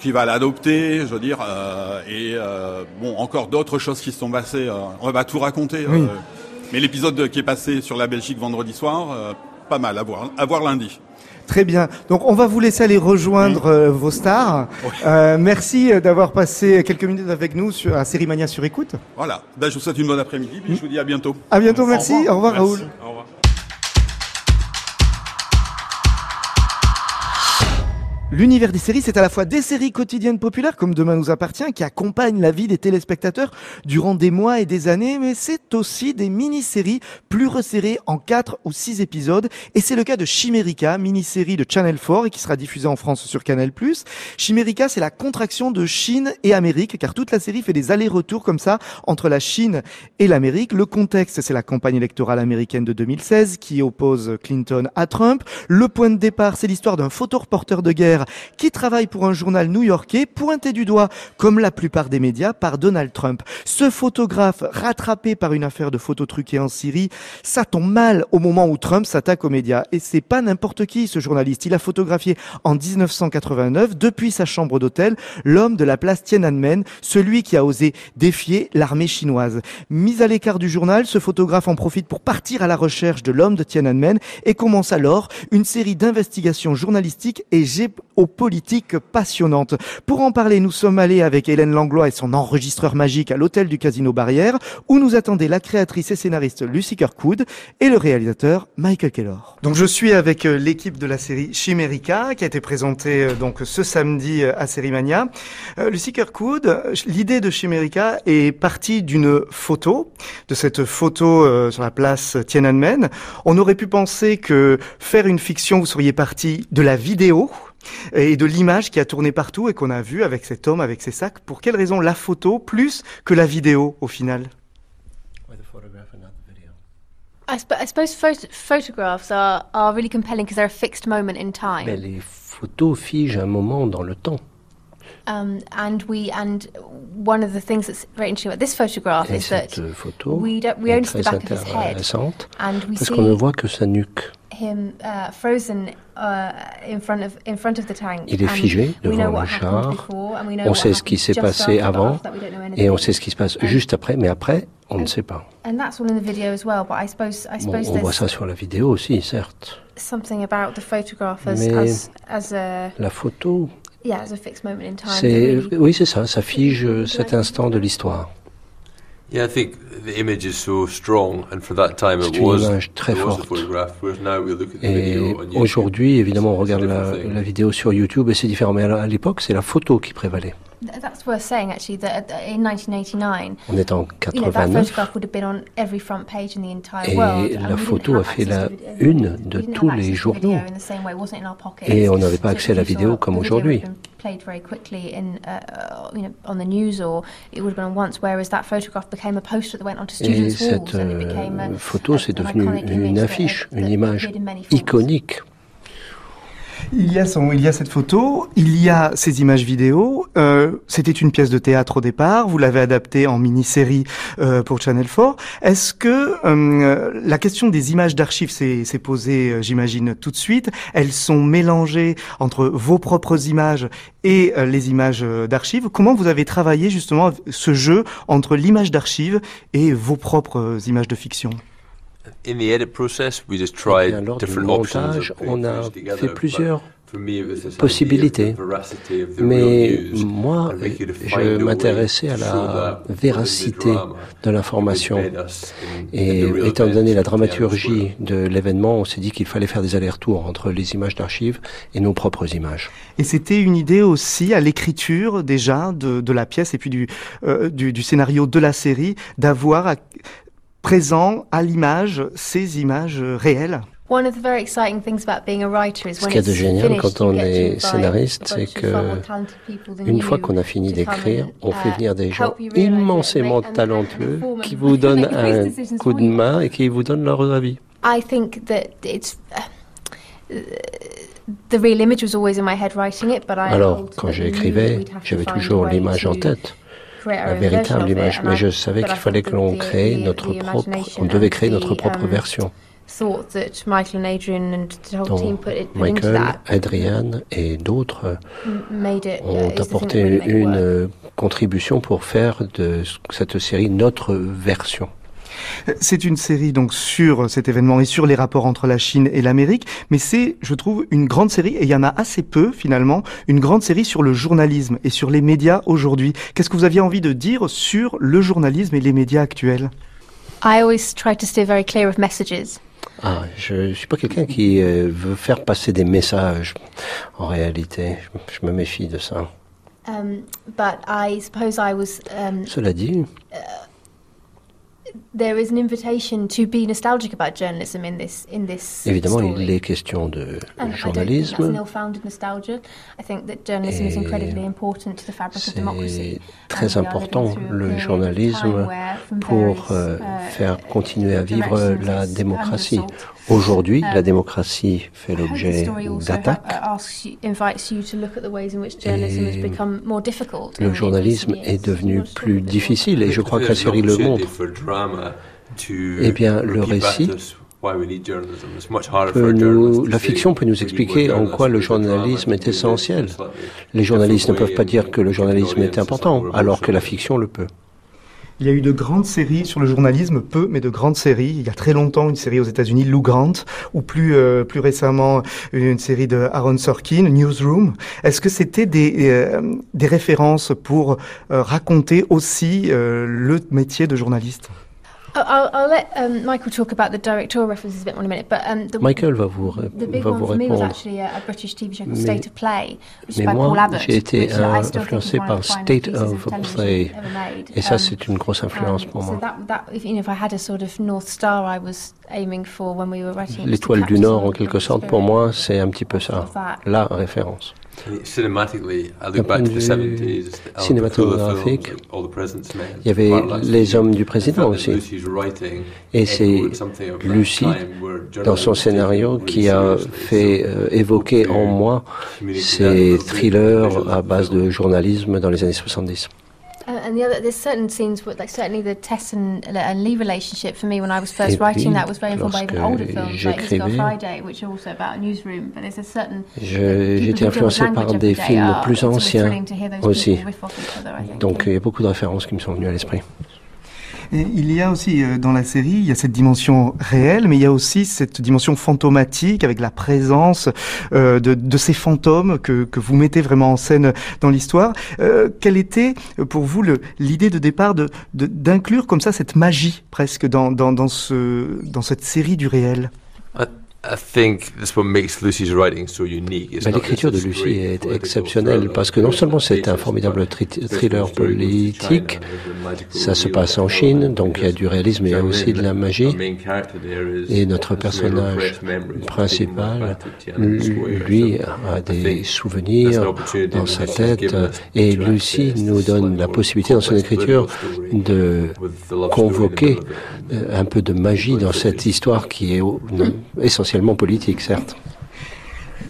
qui va l'adopter, je veux dire, euh, et euh, bon, encore d'autres choses qui se sont passées. euh, on va pas tout raconter. Oui. euh, mais l'épisode qui est passé sur la Belgique vendredi soir, pas mal à voir, à voir lundi. Très bien. Donc on va vous laisser aller rejoindre euh, vos stars. Euh, merci euh, d'avoir passé quelques minutes avec nous sur à Série Mania sur écoute. Voilà. Ben, je vous souhaite une bonne après-midi, puis je vous dis à bientôt. À bientôt. Merci. Au revoir, Merci. Raoul. Au revoir. L'univers des séries, c'est à la fois des séries quotidiennes populaires, comme Demain nous appartient, qui accompagnent la vie des téléspectateurs durant des mois et des années, mais c'est aussi des mini-séries plus resserrées en 4 ou 6 épisodes. Et c'est le cas de Chimérica, mini-série de Channel 4 et qui sera diffusée en France sur Canal+. Chimérica, c'est la contraction de Chine et Amérique, car toute la série fait des allers-retours comme ça entre la Chine et l'Amérique. Le contexte, c'est la campagne électorale américaine de 2016 qui oppose Clinton à Trump. Le point de départ, c'est l'histoire d'un photoreporter de guerre qui travaille pour un journal new-yorkais, pointé du doigt, comme la plupart des médias, par Donald Trump. Ce photographe, rattrapé par une affaire de photos truquées en Syrie, ça tombe mal au moment où Trump s'attaque aux médias. Et c'est pas n'importe qui, ce journaliste. Il a photographié en 1989, depuis sa chambre d'hôtel, l'homme de la place Tiananmen, celui qui a osé défier l'armée chinoise. Mis à l'écart du journal, ce photographe en profite pour partir à la recherche de l'homme de Tiananmen et commence alors une série d'investigations journalistiques et géopolitiques passionnantes. Pour en parler, nous sommes allés avec Hélène Langlois et son enregistreur magique à l'hôtel du Casino Barrière, où nous attendait la créatrice et scénariste Lucy Kirkwood et le réalisateur Michael Kellor. Donc je suis avec euh, l'équipe de la série Chimérica, qui a été présentée euh, donc ce samedi euh, à Sérimania. Euh, Lucy Kirkwood, euh, l'idée de Chimérica est partie d'une photo, de cette photo euh, sur la place Tiananmen. On aurait pu penser que faire une fiction, vous seriez parti de la vidéo et de l'image qui a tourné partout et qu'on a vu avec cet homme avec ses sacs. Pour quelle raison la photo plus que la vidéo au final? I, sp- I suppose phot- photographs are, are really compelling because they're a fixed moment in time. Mais les, ph- photo fige un moment dans le temps. Um, and we and one of the things that's very interesting about this photograph Et is that cette photo we don't, we est only see the très back of his head intéressante and we parce qu'on ne voit que sa nuque. Him uh, frozen uh, in front of in front of the tank. Il est And figé devant le char. On sait ce qui s'est passé avant et on sait ce qui se passe juste après, mais après, on ne sait pas. And that's all in the video as well. But I suppose I Bon, suppose on voit ça sur la vidéo aussi, certes. something about the photograph as Mais- as, as a La photo, yeah as a fixed moment in time. that c'est really- oui, c'est ça, ça fige cet instant de l'histoire. Yeah, I think the image is so strong, and for that time it was, très it was a forte. photograph. Whereas now we look at the Et aujourd'hui, évidemment, on regarde la, la vidéo sur YouTube et c'est différent. Mais à l'époque, c'est la photo qui prévalait. Th- That's worth saying actually that uh, in 1989, On est en you know, that 89 photograph would have been on every front page in the entire Et world. la photo a fait la une de tous les journaux. Et on n'avait pas accès à la vidéo comme aujourd'hui. have been Played very quickly in, you know, on the news, or it would have been on once. Whereas that photograph became a poster that went onto Et students' cette euh, photo, c'est devenu une affiche, une image iconique. Il y a son, il cette photo, il y a ces images vidéo. Euh, C'était une pièce de théâtre au départ. Vous l'avez adaptée en mini-série euh, pour Channel 4. Est-ce que euh, la question des images d'archives s'est posée, euh, j'imagine, tout de suite Elles sont mélangées entre vos propres images et euh, les images euh, d'archives. Comment vous avez travaillé justement ce jeu entre l'image d'archives et vos propres images de fiction? Bien, lors du different options. montage, of putting on a things together, fait but plusieurs for me, it was this idea of possibilités. the veracity of the Mais real news, moi, je m'intéressais à to la véracité within the drama, de l'information. Et the real étant donné la dramaturgie de l'événement, on s'est dit qu'il fallait faire des allers-retours entre les images d'archives et nos propres images. Et c'était une idée aussi à l'écriture déjà de, de la pièce et puis du, euh, du, du scénario de la série d'avoir présent à l'image ces images euh, réelles. One of the very exciting things about being a writer is Ce when qu'il y a de génial quand on est scénariste, c'est of far more que talented people than Une you fois qu'on a fini d'écrire, on fait uh, venir des gens realise it, immensément talentueux qui vous donnent un coup de main et qui vous donnent leur avis. I think that it's uh, the real image was always in my head writing it, but I Alors, quand j'écrivais, j'avais toujours l'image en tête, la véritable image, mais je savais qu'il fallait que l'on crée notre propre, on devait créer notre propre um, version. that Michael Adrian et d'autres ont apporté une contribution pour faire de cette série notre version. C'est une série donc sur cet événement et sur les rapports entre la Chine et l'Amérique, mais c'est, je trouve, une grande série et il y en a assez peu finalement, une grande série sur le journalisme et sur les médias aujourd'hui. Qu'est-ce que vous aviez envie de dire sur le journalisme et les médias actuels? I always try to steer very clear of messages. Ah, je ne suis pas quelqu'un qui euh, veut faire passer des messages. En réalité, je, je me méfie de ça. Um, but I suppose I was. Um, Cela dit, there is an invitation to be nostalgic about journalism in this in this évidemment, story. il est question de And I don't think that's an journalisme. ill-founded nostalgia. I think that journalism is Et incredibly important to the fabric of democracy. C'est très important, le journalisme, pour various, euh, uh, faire continuer à vivre la démocratie. assault. Aujourd'hui, la Um, démocratie fait l'objet story also d'attaques. ha- asks you, invites you to look at the ways in which journalism has Et become more difficult. in Le journalisme est devenu plus difficile et je crois que la série le montre. Eh bien, le récit peut nous, la fiction peut nous expliquer en quoi le journalisme est essentiel. Les journalistes ne peuvent pas dire que le journalisme est important, alors que la fiction le peut. Il y a eu de grandes séries sur le journalisme, peu, mais de grandes séries. Il y a très longtemps, une série aux États-Unis, Lou Grant, ou plus euh, plus récemment, une série de Aaron Sorkin, Newsroom. Est-ce que c'était des euh, des références pour euh, raconter aussi euh, le métier de journaliste? I'll, I'll let um, Michael talk about the directorial references a bit more in a minute, but um, the, Michael va vous, ré- the big va one vous for me was répondre. actually a, a British TV show called Mais- State of Play, which is Mais by Paul moi, Abbott, j'ai été influencé par State of Play. Et ça, Um, c'est une grosse influence pour so moi. that, that, if, you know, if I had a sort of North Star I was aiming for when we were writing, it was to L'étoile du Nord, en quelque sorte, pour moi, c'est un petit peu ça, la référence. Cinématographique, il y avait les hommes du président aussi. Et c'est Lucie, dans son scénario, qui a fait euh, évoquer en moi ces thrillers à base de journalisme dans les années 70. Uh, and the other, there's certain scenes, like certainly the Tess and, and Lee relationship for me when I was first writing that was very informed by even older films like Friday, which are also about a newsroom. But there's a certain. Influencé par des films plus anciens aussi. Donc il y a beaucoup de références qui me sont venues à l'esprit il y a aussi euh, dans la série, il y a cette dimension réelle, mais il y a aussi cette dimension fantomatique avec la présence euh, de, de, ces fantômes que, que, vous mettez vraiment en scène dans l'histoire. Euh, quelle était pour vous l'idée de départ de d'inclure comme ça cette magie presque dans, dans, dans, ce, dans cette série du réel? L'écriture de Lucie est exceptionnelle parce que non seulement c'est un formidable thriller politique, ça se passe en Chine, donc il y a du réalisme, il y a aussi de la magie. Et notre personnage principal, lui, a des souvenirs dans sa tête. Et Lucie nous donne la possibilité dans son écriture de convoquer euh, un peu de magie dans cette histoire qui est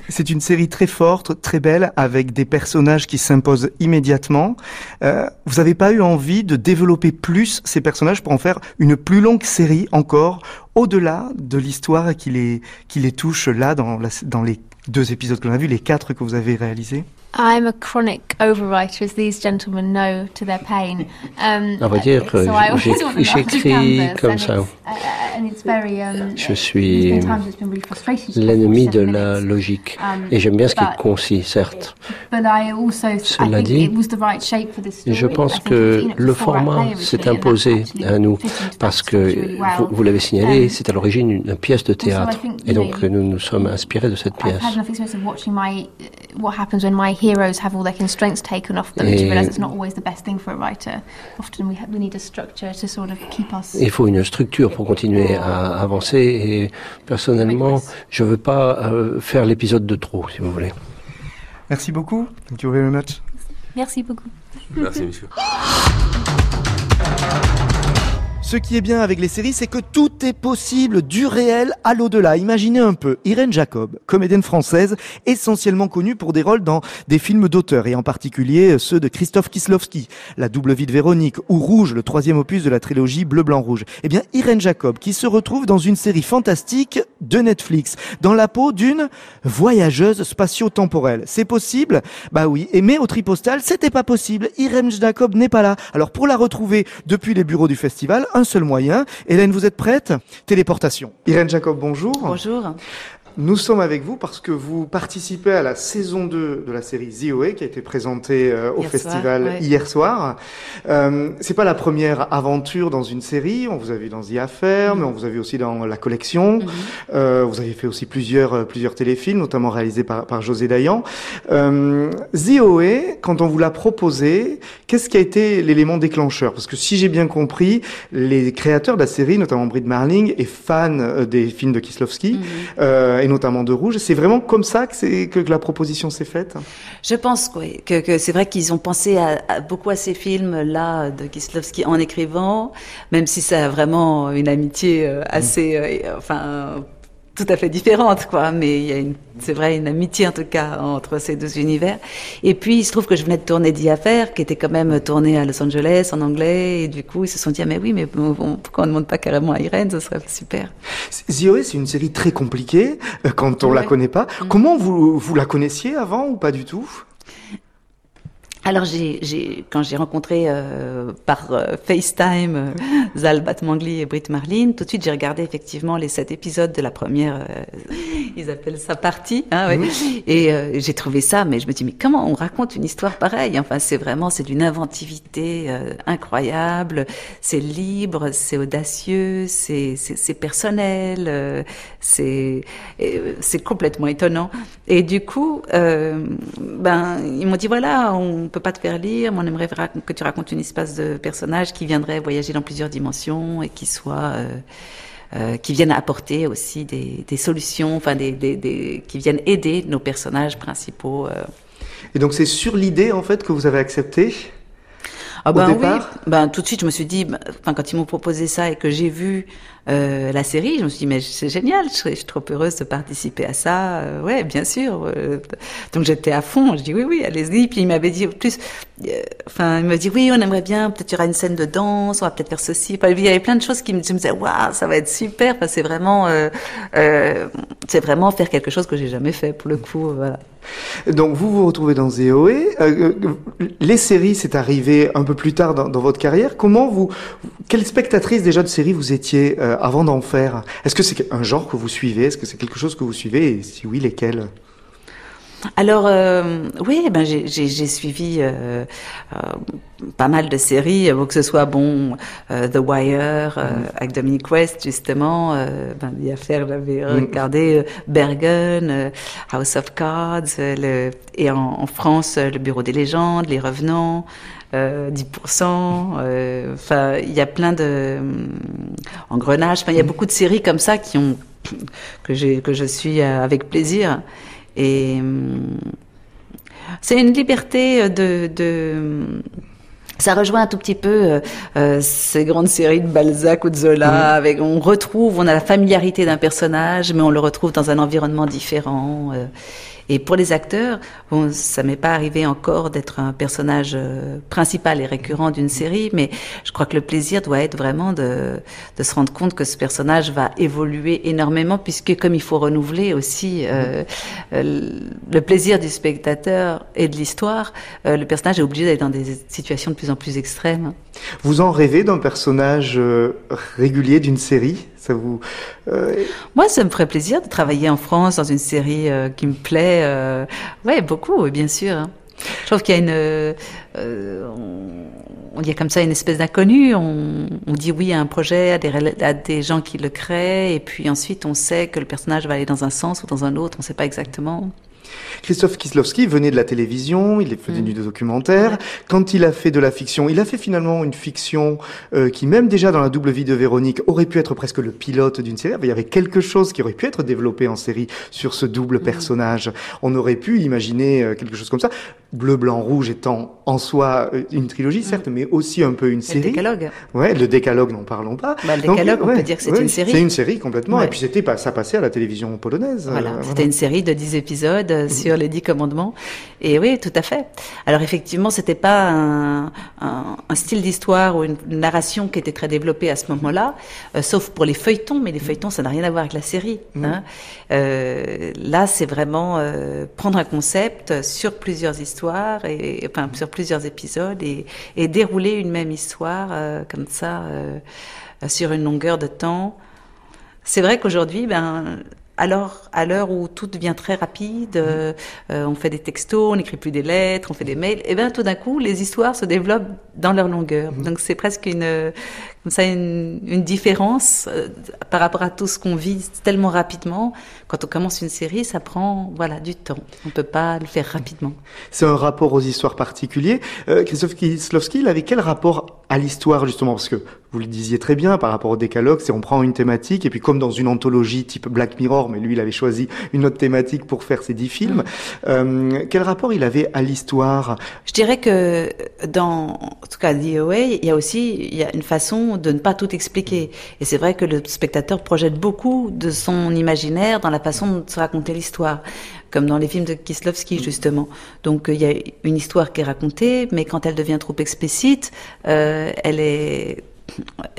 C'est une série très forte, très belle, avec des personnages qui s'imposent immédiatement. Euh, vous n'avez pas eu envie de développer plus ces personnages pour en faire une plus longue série encore, au-delà de l'histoire qui les, qui les touche là, dans, dans les deux épisodes que l'on a vus, les quatre que vous avez réalisés? I'm a chronic overwriter, as these gentlemen know to their pain. Um, On va dire que j'écris comme ça. Uh, um, Je suis l'ennemi de la logique um, et j'aime bien ce qui est concis, certes. Cela dit, je pense que le format s'est imposé à nous parce que, vous, vous l'avez signalé, c'est à l'origine une pièce de théâtre et donc nous nous sommes inspirés de cette pièce heroes have all their constraints taken off them, to realize it's not always the best thing for a writer? Often we, we need a structure to sort of keep us. Il faut une structure pour continuer à avancer. Et personnellement, je veux pas euh, faire l'épisode de trop, si vous voulez. Merci beaucoup. Thank you very much. Merci beaucoup. Merci, monsieur. Ce qui est bien avec les séries, c'est que tout est possible du réel à l'au-delà. Imaginez un peu Irène Jacob, comédienne française, essentiellement connue pour des rôles dans des films d'auteurs, et en particulier ceux de Christophe Kislowski, La double vie de Véronique, ou Rouge, le troisième opus de la trilogie Bleu, Blanc, Rouge. Eh bien, Irène Jacob, qui se retrouve dans une série fantastique de Netflix, dans la peau d'une voyageuse spatio-temporelle. C'est possible? Bah oui. Et mais au tripostal, c'était pas possible. Irène Jacob n'est pas là. Alors pour la retrouver depuis les bureaux du festival, seul moyen. Hélène, vous êtes prête? Téléportation. Irène Jacob, bonjour. Bonjour. Nous sommes avec vous parce que vous participez à la saison 2 de la série ZOE qui a été présentée euh, au festival hier soir. Euh, c'est pas la première aventure dans une série. On vous a vu dans The Affair, mais on vous a vu aussi dans La Collection. Mhm. euh, vous avez fait aussi plusieurs euh, plusieurs téléfilms, notamment réalisés par, par José Dayan. Euh, ZOE, quand on vous l'a proposé, qu'est-ce qui a été l'élément déclencheur? Parce que si j'ai bien compris, les créateurs de la série, notamment Britt Marling, est fan des films de Kislovski. Mhm et notamment de Rouge. C'est vraiment comme ça que, la proposition s'est faite? Je pense oui, que, que c'est vrai qu'ils ont pensé à, beaucoup à ces films-là de Kislovski en écrivant, même si ça a vraiment une amitié euh, assez... Euh, enfin tout à fait différente, quoi. Mais il y a une, c'est vrai, une amitié en tout cas entre ces deux univers. Et puis il se trouve que je venais de tourner Die Affaires, qui était quand même tourné à Los Angeles en anglais, et du coup ils se sont dit ah, mais oui, mais pourquoi on ne monte pas carrément à Irène, ce serait super. Zioé, c'est une série très compliquée euh, quand on la connaît pas. Mm. Comment vous vous la connaissiez avant ou pas du tout? Alors, j'ai, quand j'ai rencontré euh, par euh, FaceTime euh, Zal Batmangli et Britt Marlin, tout de suite j'ai regardé effectivement les sept épisodes de la première, euh, ils appellent ça partie, hein, ouais. et j'ai trouvé ça, mais je me dis mais comment on raconte une histoire pareille? Enfin, c'est vraiment c'est d'une inventivité incroyable, c'est libre, c'est audacieux, c'est, c'est, c'est personnel, c'est c'est complètement étonnant. Et du coup, ben ils m'ont dit voilà on peut pas te faire lire, mais on aimerait que tu racontes une espèce de personnage qui viendrait voyager dans plusieurs dimensions et qui soit euh, euh, qui viennent apporter aussi des, solutions, enfin des, qui viennent aider nos personnages principaux. Euh, Et donc c'est sur l'idée en fait que vous avez accepté ah ben au départ oui, ben tout de suite je me suis dit, ben, enfin quand ils m'ont proposé ça et que j'ai vu euh, la série, je me suis dit mais c'est génial, je, serais, je suis trop heureuse de participer à ça. Euh, ouais, bien sûr. Euh, donc j'étais à fond. Je dis oui, oui, allez-y. Puis il m'avait dit plus, enfin il m'a dit oui, on aimerait bien, peut-être il y aura une scène de danse, on va peut-être faire ceci. Il y avait plein de choses qui me, je me disaient waouh, ça va être super. C'est vraiment, c'est vraiment faire quelque chose que j'ai jamais fait pour le coup. Donc vous vous retrouvez dans ZOE. les séries, c'est arrivé un peu plus tard dans, votre carrière. Comment vous, quelle spectatrice déjà de séries vous étiez euh, avant d'en faire? Est-ce que c'est un genre que vous suivez? Est-ce que c'est quelque chose que vous suivez? Et si oui, lesquels? Alors euh, oui, ben j'ai suivi euh, euh, pas mal de séries, que ce soit bon euh, The Wire mm. avec Dominic West justement. ben, il y a faire j'avais mm. regardé Bergen, House of Cards, le, et en, en, France le Bureau des légendes, Les Revenants. 10%. Enfin, il y a plein de engrenages. Enfin, il y a mm. beaucoup de séries comme ça qui ont que j'ai que je suis avec plaisir. Et hum, c'est une liberté de, de ça rejoint un tout petit peu euh, euh, ces grandes séries de Balzac ou de Zola. Mm. Avec, on retrouve, on a la familiarité d'un personnage, mais on le retrouve dans un environnement différent. Euh, et pour les acteurs, bon, ça m'est pas arrivé encore d'être un personnage euh, principal et récurrent d'une série, mais je crois que le plaisir doit être vraiment de, se rendre compte que ce personnage va évoluer énormément, puisque comme il faut renouveler aussi euh, euh le plaisir du spectateur et de l'histoire, le personnage est obligé d'être dans des situations de plus en plus extrêmes. Vous en rêvez d'un personnage régulier d'une série? Euh... Moi, ça me ferait plaisir de travailler en France dans une série euh, qui me plaît. Euh... Beaucoup, bien sûr. Hein. Je trouve qu'il y a une, euh, on, a comme ça une espèce d'inconnu. On, dit oui à un projet, à des gens qui le créent, et puis ensuite on sait que le personnage va aller dans un sens ou dans un autre. On ne sait pas exactement. Christophe Kislowski venait de la télévision, il faisait mm. du documentaire. Quand il a fait de la fiction, il a fait finalement une fiction euh, qui, même déjà dans la double vie de Véronique, aurait pu être presque le pilote d'une série. Il y avait quelque chose qui aurait pu être développé en série sur ce double mm. personnage. On aurait pu imaginer euh, quelque chose comme ça. Bleu, blanc, rouge étant en soi euh, une trilogie, mm. certes, mais aussi un peu une série. Le décalogue. Ouais, le décalogue, n'en parlons pas. Bah, le décalogue, on peut dire que c'est une série. C'est une série complètement. Et puis c'était ça passait à la télévision polonaise. Voilà, c'était une série de 10 épisodes sur les dix commandements. Et oui, tout à fait. Alors effectivement, c'était pas un, un, un style d'histoire ou une, narration qui était très développée à ce moment-là, euh, sauf pour les feuilletons. Mais les feuilletons, ça n'a rien à voir avec la série. Mmh. Hein. Euh, là, c'est vraiment euh, prendre un concept sur plusieurs histoires et enfin sur plusieurs épisodes et, et dérouler une même histoire comme ça sur une longueur de temps. C'est vrai qu'aujourd'hui, ben alors, à l'heure où tout devient très rapide, euh, euh, on fait des textos, on n'écrit plus des lettres, on fait des mails, et eh bien tout d'un coup, les histoires se développent dans leur longueur. Mmh. Donc c'est presque une, comme ça, une, une différence euh, par rapport à tout ce qu'on vit tellement rapidement. Quand on commence une série, ça prend voilà du temps. On peut pas le faire rapidement. C'est un rapport aux histoires particuliers. Euh, Christophe Kieslowski, il avait quel rapport à l'histoire justement? Parce que vous le disiez très bien par rapport au décalogue, c'est on prend une thématique et puis comme dans une anthologie type Black Mirror, mais lui il avait choisi une autre thématique pour faire ses dix films. Euh, quel rapport il avait à l'histoire? Je dirais que dans en tout cas DOA, il y a aussi il y a une façon de ne pas tout expliquer. Et c'est vrai que le spectateur projette beaucoup de son imaginaire dans la façon de se raconter l'histoire, comme dans les films de Kislovski justement. Donc il y a une histoire qui est racontée, mais quand elle devient trop explicite, euh, elle est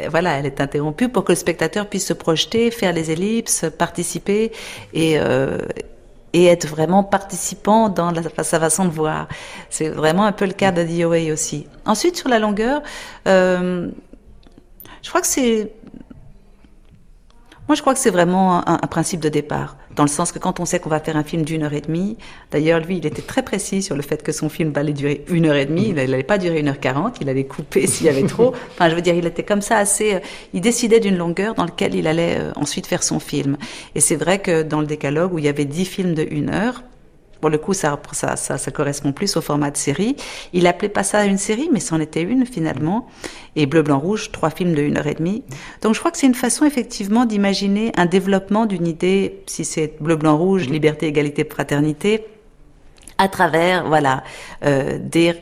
voilà, elle est interrompue pour que le spectateur puisse se projeter, faire les ellipses, participer et euh, et être vraiment participant dans la, sa façon de voir. C'est vraiment un peu le cas de DOA aussi. Ensuite, sur la longueur, euh, je crois que c'est moi, je crois que c'est vraiment un, un, principe de départ, dans le sens que quand on sait qu'on va faire un film d'une heure et demie, d'ailleurs, lui, il était très précis sur le fait que son film allait durer une heure et demie, il n'allait pas durer une heure quarante, il allait couper s'il y avait trop. Enfin, je veux dire, il était comme ça assez, euh, il décidait d'une longueur dans laquelle il allait euh, ensuite faire son film. Et c'est vrai que dans le décalogue où il y avait dix films de une heure, pour le coup, ça, ça, ça, ça, correspond plus au format de série. Il appelait pas ça une série, mais c'en était une finalement. Et Bleu, Blanc, Rouge, trois films de une heure et demie. Donc je crois que c'est une façon effectivement d'imaginer un développement d'une idée, si c'est Bleu, Blanc, Rouge, liberté, égalité, fraternité, à travers voilà euh, des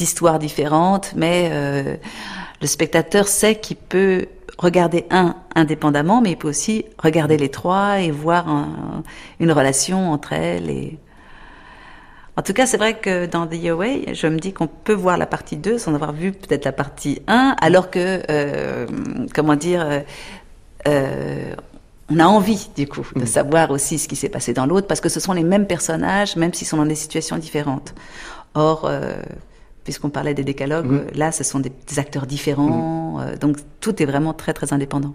histoires différentes, mais euh, le spectateur sait qu'il peut regarder un indépendamment, mais il peut aussi regarder les trois et voir une relation entre elles. Et... En tout cas, c'est vrai que dans The Away, je me dis qu'on peut voir la partie 2 sans avoir vu peut-être la partie 1, alors que, euh, comment dire, euh, euh, on a envie, du coup, de mm. savoir aussi ce qui s'est passé dans l'autre, parce que ce sont les mêmes personnages, même s'ils sont dans des situations différentes. Or, euh, puisqu'on parlait des décalogues, mm. là, ce sont des, acteurs différents, mm. euh, donc tout est vraiment très, très indépendant.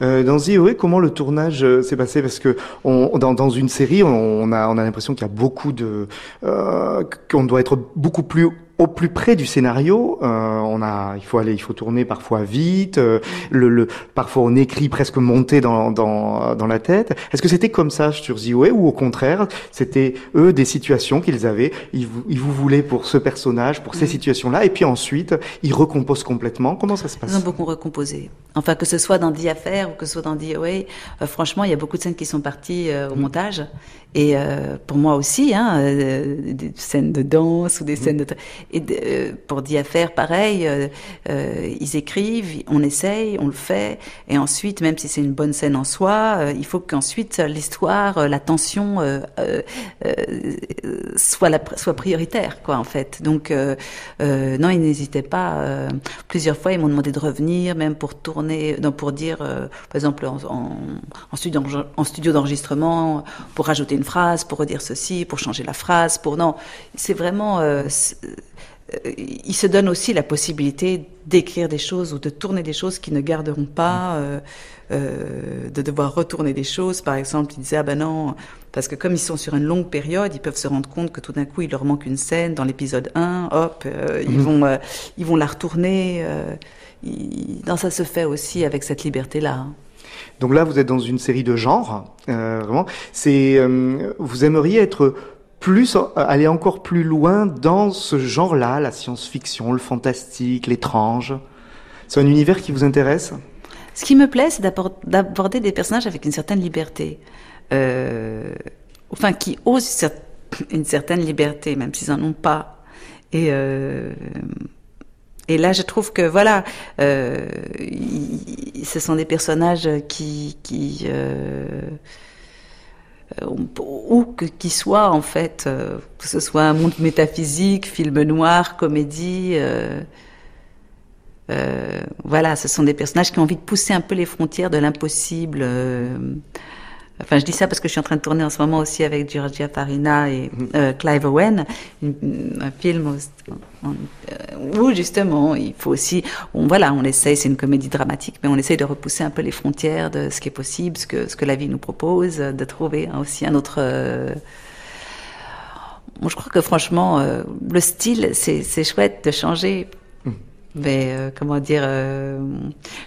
Euh, dans The comment le tournage euh, s'est passé? Parce que on, dans, dans, une série, on, a, on a l'impression qu'il y a beaucoup de, euh, qu'on doit être beaucoup plus au plus près du scénario, euh, on a, il faut aller, il faut tourner parfois vite. Euh, le, le, parfois on écrit presque monté dans, dans, dans la tête. Est-ce que c'était comme ça sur Ziway ou au contraire, c'était eux des situations qu'ils avaient, ils vous, ils vous voulaient pour ce personnage, pour ces situations-là, et puis ensuite ils recomposent complètement. Comment ça se passe? Ils ont beaucoup recomposé. Enfin, que ce soit dans The Affair ou que ce soit dans The Away, euh, franchement, il y a beaucoup de scènes qui sont parties au mm. montage. Et euh, pour moi aussi, hein, euh, des scènes de danse ou des scènes de... Et euh, pour faire pareil, euh, euh, ils écrivent, on essaye, on le fait, et ensuite, même si c'est une bonne scène en soi, il faut qu'ensuite l'histoire, la tension soit, la, soit prioritaire, quoi, en fait. Donc, non, ils n'hésitaient pas. plusieurs fois, ils m'ont demandé de revenir, même pour tourner, non, pour dire, par exemple, en, en, studio, en studio d'enregistrement, pour rajouter une phrase, pour redire ceci, pour changer la phrase, pour non, c'est vraiment, euh, euh, il se donne aussi la possibilité d'écrire des choses ou de tourner des choses qui ne garderont pas, euh, euh, de devoir retourner des choses. Par exemple, il disait ah ben non, parce que comme ils sont sur une longue période, ils peuvent se rendre compte que tout d'un coup il leur manque une scène dans l'épisode 1, hop, euh, ils mhm. vont ils vont la retourner. non, ça se fait aussi avec cette liberté là. Hein. Donc là, vous êtes dans une série de genres, euh, vraiment. C'est, euh, vous aimeriez être plus, aller encore plus loin dans ce genre-là, la science-fiction, le fantastique, l'étrange. C'est un univers qui vous intéresse? Ce qui me plaît, c'est d'aborder des personnages avec une certaine liberté, euh, enfin qui osent une certaine liberté, même s'ils n'en ont pas. Et euh, et là, je trouve que voilà, euh, ce sont des personnages qui euh, ou que qui soient en fait, euh, que ce soit un monde métaphysique, film noir, comédie. Euh, voilà, ce sont des personnages qui ont envie de pousser un peu les frontières de l'impossible. Enfin, je dis ça parce que je suis en train de tourner en ce moment aussi avec Georgia Farina et mhm. euh, Clive Owen, un film où, euh, où, justement il faut aussi, on, voilà, on essaye, c'est une comédie dramatique, mais on essaye de repousser un peu les frontières de ce qui est possible, ce que ce que la vie nous propose, de trouver aussi un autre. Euh, je crois que franchement, euh, le style, c'est chouette de changer mais euh, comment dire, euh,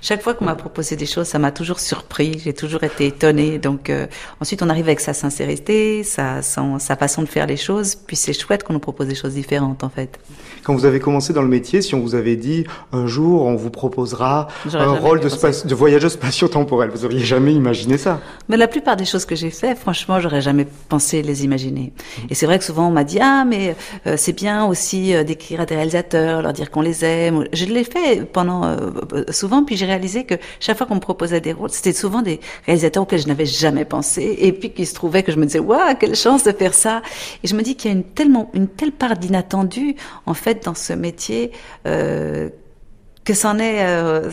chaque fois qu'on m'a proposé des choses, ça m'a toujours surpris. J'ai toujours été étonnée. Donc euh, ensuite, on arrive avec sa sincérité, sa, sa façon de faire les choses. Puis c'est chouette qu'on nous propose des choses différentes, en fait. Quand vous avez commencé dans le métier, si on vous avait dit un jour on vous proposera un rôle de, de voyageur spatio-temporel, vous auriez jamais imaginé ça. Mais la plupart des choses que j'ai fait, franchement, j'aurais jamais pensé les imaginer. Et c'est vrai que souvent on m'a dit ah mais c'est bien aussi d'écrire à des réalisateurs, leur dire qu'on les aime je l'ai fait pendant euh, souvent, puis j'ai réalisé que chaque fois qu'on me proposait des rôles, c'était souvent des réalisateurs auxquels je n'avais jamais pensé, et puis qu'il se trouvait que je me disais, waouh, quelle chance de faire ça. Et je me dis qu'il y a une tellement une telle part d'inattendu en fait dans ce métier euh, que c'en est. Euh,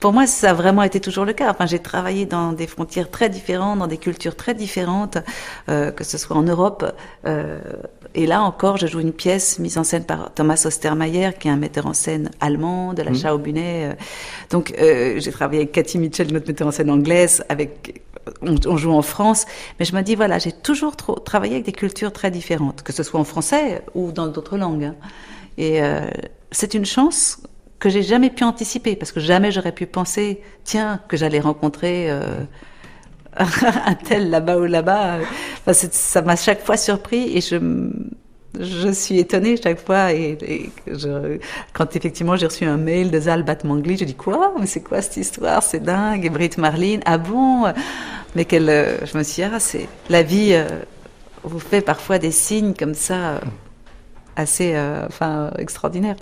pour moi, ça a vraiment été toujours le cas. Enfin, j'ai travaillé dans des frontières très différentes, dans des cultures très différentes, euh, que ce soit en Europe. Euh, et là encore, je joue une pièce mise en scène par Thomas Ostermayer, qui est un metteur en scène allemand de la mmh. Bunet. Donc, euh, j'ai travaillé avec Cathy Mitchell, notre metteur en scène anglaise, avec on, on, joue en France, mais je me dis voilà, j'ai toujours trop, travaillé avec des cultures très différentes, que ce soit en français ou dans d'autres langues. Et euh, c'est une chance que j'ai jamais pu anticiper, parce que jamais j'aurais pu penser, tiens, que j'allais rencontrer euh, un tel là-bas ou là-bas. Ça m'a chaque fois surpris et je, suis étonnée chaque fois. Et, quand effectivement j'ai reçu un mail de Zal Batmangli, je dis quoi? Mais c'est quoi cette histoire? C'est dingue. Et Britt Marlene, ah bon? Mais qu'elle, je me suis dit, ah, la vie. Euh, vous fait parfois des signes comme ça assez enfin, extraordinaires.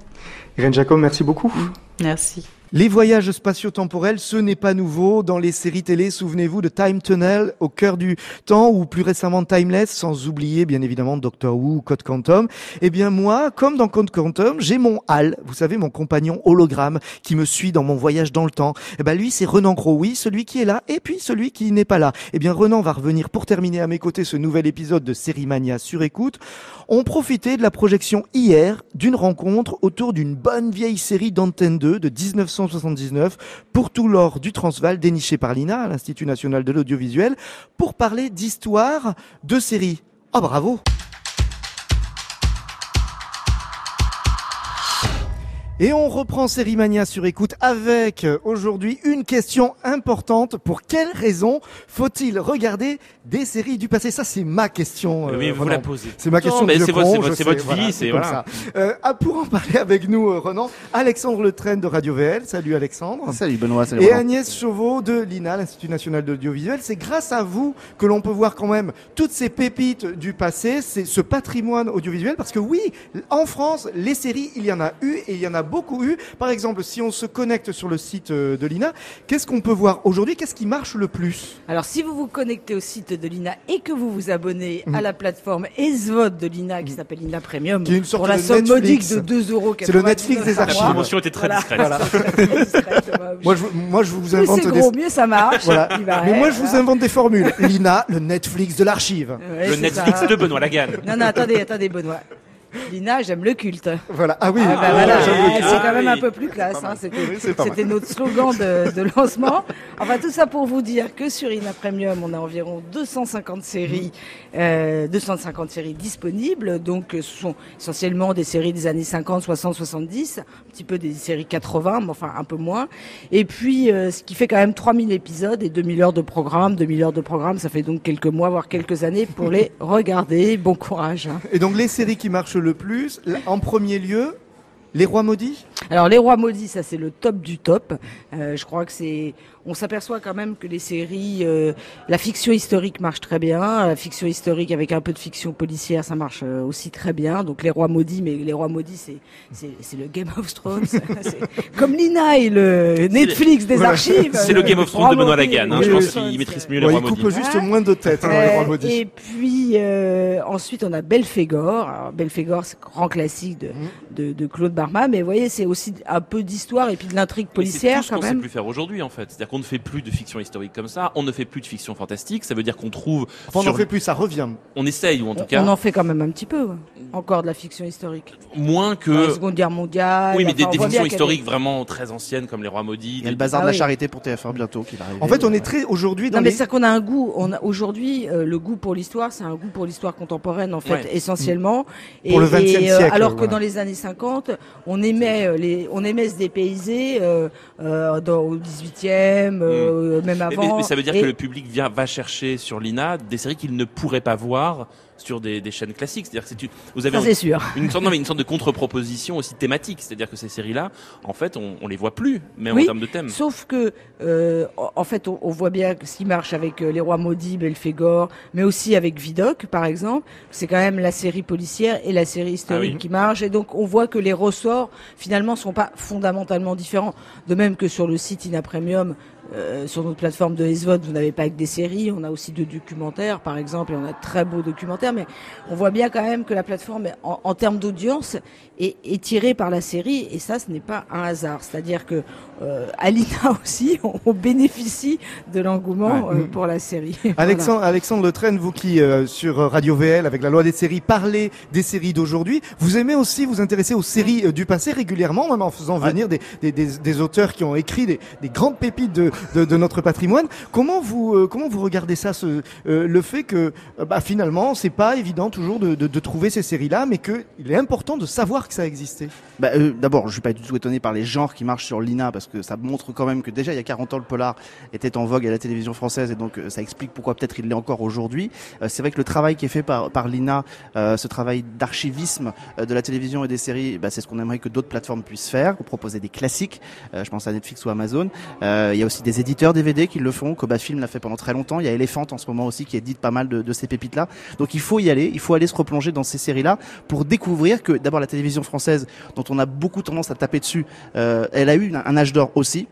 Irène Jacob, merci beaucoup. Merci. Les voyages spatio-temporels, ce n'est pas nouveau. Dans les séries télé, souvenez-vous de Time Tunnel, au cœur du temps, ou plus récemment Timeless, sans oublier bien évidemment Doctor Who, Code Quantum. Eh bien moi, comme dans Code Quantum, j'ai mon HAL, vous savez, mon compagnon hologramme, qui me suit dans mon voyage dans le temps. Eh ben lui, c'est Renan oui, celui qui est là, et puis celui qui n'est pas là. Eh bien Renan va revenir pour terminer à mes côtés ce nouvel épisode de Série Mania sur écoute. On profitait de la projection hier d'une rencontre autour d'une bonne vieille série d'Antenne 2 de 1900 1979 pour tout l'or du Transvaal déniché par l'INA, l'Institut national de l'audiovisuel, pour parler d'histoire de séries. Ah bravo Et on reprend Sérimania sur écoute avec euh, aujourd'hui une question importante. Pour quelle raison faut-il regarder des séries du passé? Ça, c'est ma question. oui, euh, vous la posez. C'est ma question. C'est votre, votre, vie, c'est voilà. Ça. Euh, ah, pour en parler avec nous, euh, Renan, Alexandre Letraine de Radio VL. Salut Alexandre. Salut Benoît. Salut Et Agnès Chauveau de l'INA, l'Institut national de l'audiovisuel. C'est grâce à vous que l'on peut voir quand même toutes ces pépites du passé, c'est ce patrimoine audiovisuel. Parce que oui, en France, les séries, il y en a eu et il y en a beaucoup eu. Par exemple, si on se connecte sur le site euh, de l'INA, qu'est-ce qu'on peut voir aujourd'hui? Qu'est-ce qui marche le plus? Alors, si vous vous connectez au site de l'INA et que vous vous abonnez à mhm. la plateforme ESVOD de l'INA qui mhm. s'appelle l'INA Premium, qui est une sorte pour la somme modique de 2 euros. C'est le Netflix des archives. La promotion était très discrète. moi, je, moi, je vous invente des... gros, mieux ça marche. Mais moi, je vous invente des formules. L'INA, le Netflix de l'archive. le Netflix de Benoît Lagan. Non, non, attendez, attendez, Benoît. Lina, j'aime le culte. Voilà. Ah oui. Ah bah voilà. c'est quand même un peu plus classe. Hein. C'était notre slogan de, de, lancement. Enfin, tout ça pour vous dire que sur Ina Premium, on a environ 250 séries, euh, 250 séries disponibles. Donc, ce sont essentiellement des séries des années 50, 60, 70, un petit peu des séries 80, mais enfin un peu moins. Et puis, euh, ce qui fait quand même 3000 épisodes et 2000 heures de programme. 2000 heures de programme, ça fait donc quelques mois, voire quelques années pour les regarder. Bon courage. Hein. Et donc, les séries qui marchent le plus En premier lieu, les rois maudits? Alors les rois maudits, ça c'est le top du top. Euh, je crois que c'est on s'aperçoit quand même que les séries, euh, la fiction historique marche très bien, la fiction historique avec un peu de fiction policière, ça marche euh, aussi très bien. Donc les rois maudits, mais les rois maudits, c'est c'est le Game of Thrones, comme Lina et le Netflix des archives. C'est le Game of Thrones de Benoît Lagan. Hein, je pense qu'il maîtrise mieux les rois maudits. Il coupe juste moins de têtes, hein, les rois maudits. Et puis ensuite on a Belphégor. Alors, Belphégor, c'est grand classique de, mmh. de, de Claude Barma, mais vous voyez, c'est aussi un peu d'histoire et puis de l'intrigue policière quand même. C'est ce qu'on sait plus faire aujourd'hui en fait qu'on ne fait plus de fiction historique comme ça, on ne fait plus de fiction fantastique, ça veut dire qu'on trouve... on n'en fait plus, ça revient. On essaye, ou en tout cas... On en fait quand même un petit peu, encore de la fiction historique. Moins que... la Seconde Guerre mondiale... Oui, mais des, fictions historiques vraiment très anciennes, comme Les Rois Maudits... Il y a le bazar de la ah charité pour TF1 bientôt qui va arriver. En fait, on est très aujourd'hui dans Non, mais c'est qu'on a un goût, on a aujourd'hui, euh, le goût pour l'histoire, c'est un goût pour l'histoire contemporaine, en fait, essentiellement. Et, pour le 20e euh, siècle. alors que dans les années 50, on aimait, les, on aimait se dépayser euh, dans, au 18e, même avant. Mais, ça veut dire que le public vient, va chercher sur l'INA des séries qu'il ne pourrait pas voir sur des, des chaînes classiques. C'est-à-dire que vous avez une, sûr. une sorte, non, mais une sorte de contre-proposition aussi thématique. C'est-à-dire que ces séries-là, en fait, on, on les voit plus, mais oui, en termes de thème. Sauf que, euh, en fait, on, on, voit bien ce qui marche avec euh, Les Rois Maudits, Belphégor, mais aussi avec Vidocq, par exemple. C'est quand même la série policière et la série historique ah qui marche. Et donc, on voit que les ressorts, finalement, sont pas fondamentalement différents. De même que sur le site Ina Premium, euh, sur notre plateforme de SVOD, vous n'avez pas que des séries, on a aussi de documentaires, par exemple, et on a de très beaux documentaires, mais on voit bien quand même que la plateforme, en, en termes d'audience, est, est, tirée par la série, et ça, ce n'est pas un hasard. C'est-à-dire que euh, Alina aussi, on, bénéficie de l'engouement euh, pour la série. Alexandre, voilà. Alexandre Letraine, vous qui, euh, sur Radio VL, avec la loi des séries, parlez des séries d'aujourd'hui, vous aimez aussi vous intéresser aux séries euh, du passé régulièrement, même en faisant venir des, des, des, des, auteurs qui ont écrit des, grandes pépites de, de, notre patrimoine. Comment vous, euh, comment vous regardez ça, ce, le fait que bah, finalement, c'est pas évident toujours de, de trouver ces séries-là, mais qu'il est important de savoir que ça existait bah, D'abord, je suis pas du tout étonné par les genres qui marchent sur l'INA, parce que ça montre quand même que déjà il y a 40 ans le polar était en vogue à la télévision française et donc euh, ça explique pourquoi peut-être il l'est encore aujourd'hui. Euh, c'est vrai que le travail qui est fait par, par l'INA, euh, ce travail d'archivisme de la télévision et des séries, bah, c'est ce qu'on aimerait que d'autres plateformes puissent faire, proposer des classiques. je pense à Netflix ou Amazon. il y a aussi des éditeurs DVD qui le font. Koba Film l'a fait pendant très longtemps. Il y a Elephant en ce moment aussi qui édite pas mal de, de ces pépites-là. Donc il faut y aller. Il faut aller se replonger dans ces séries-là pour découvrir que d'abord la télévision française, dont on a beaucoup tendance à taper dessus, euh, elle a eu un âge d'or aussi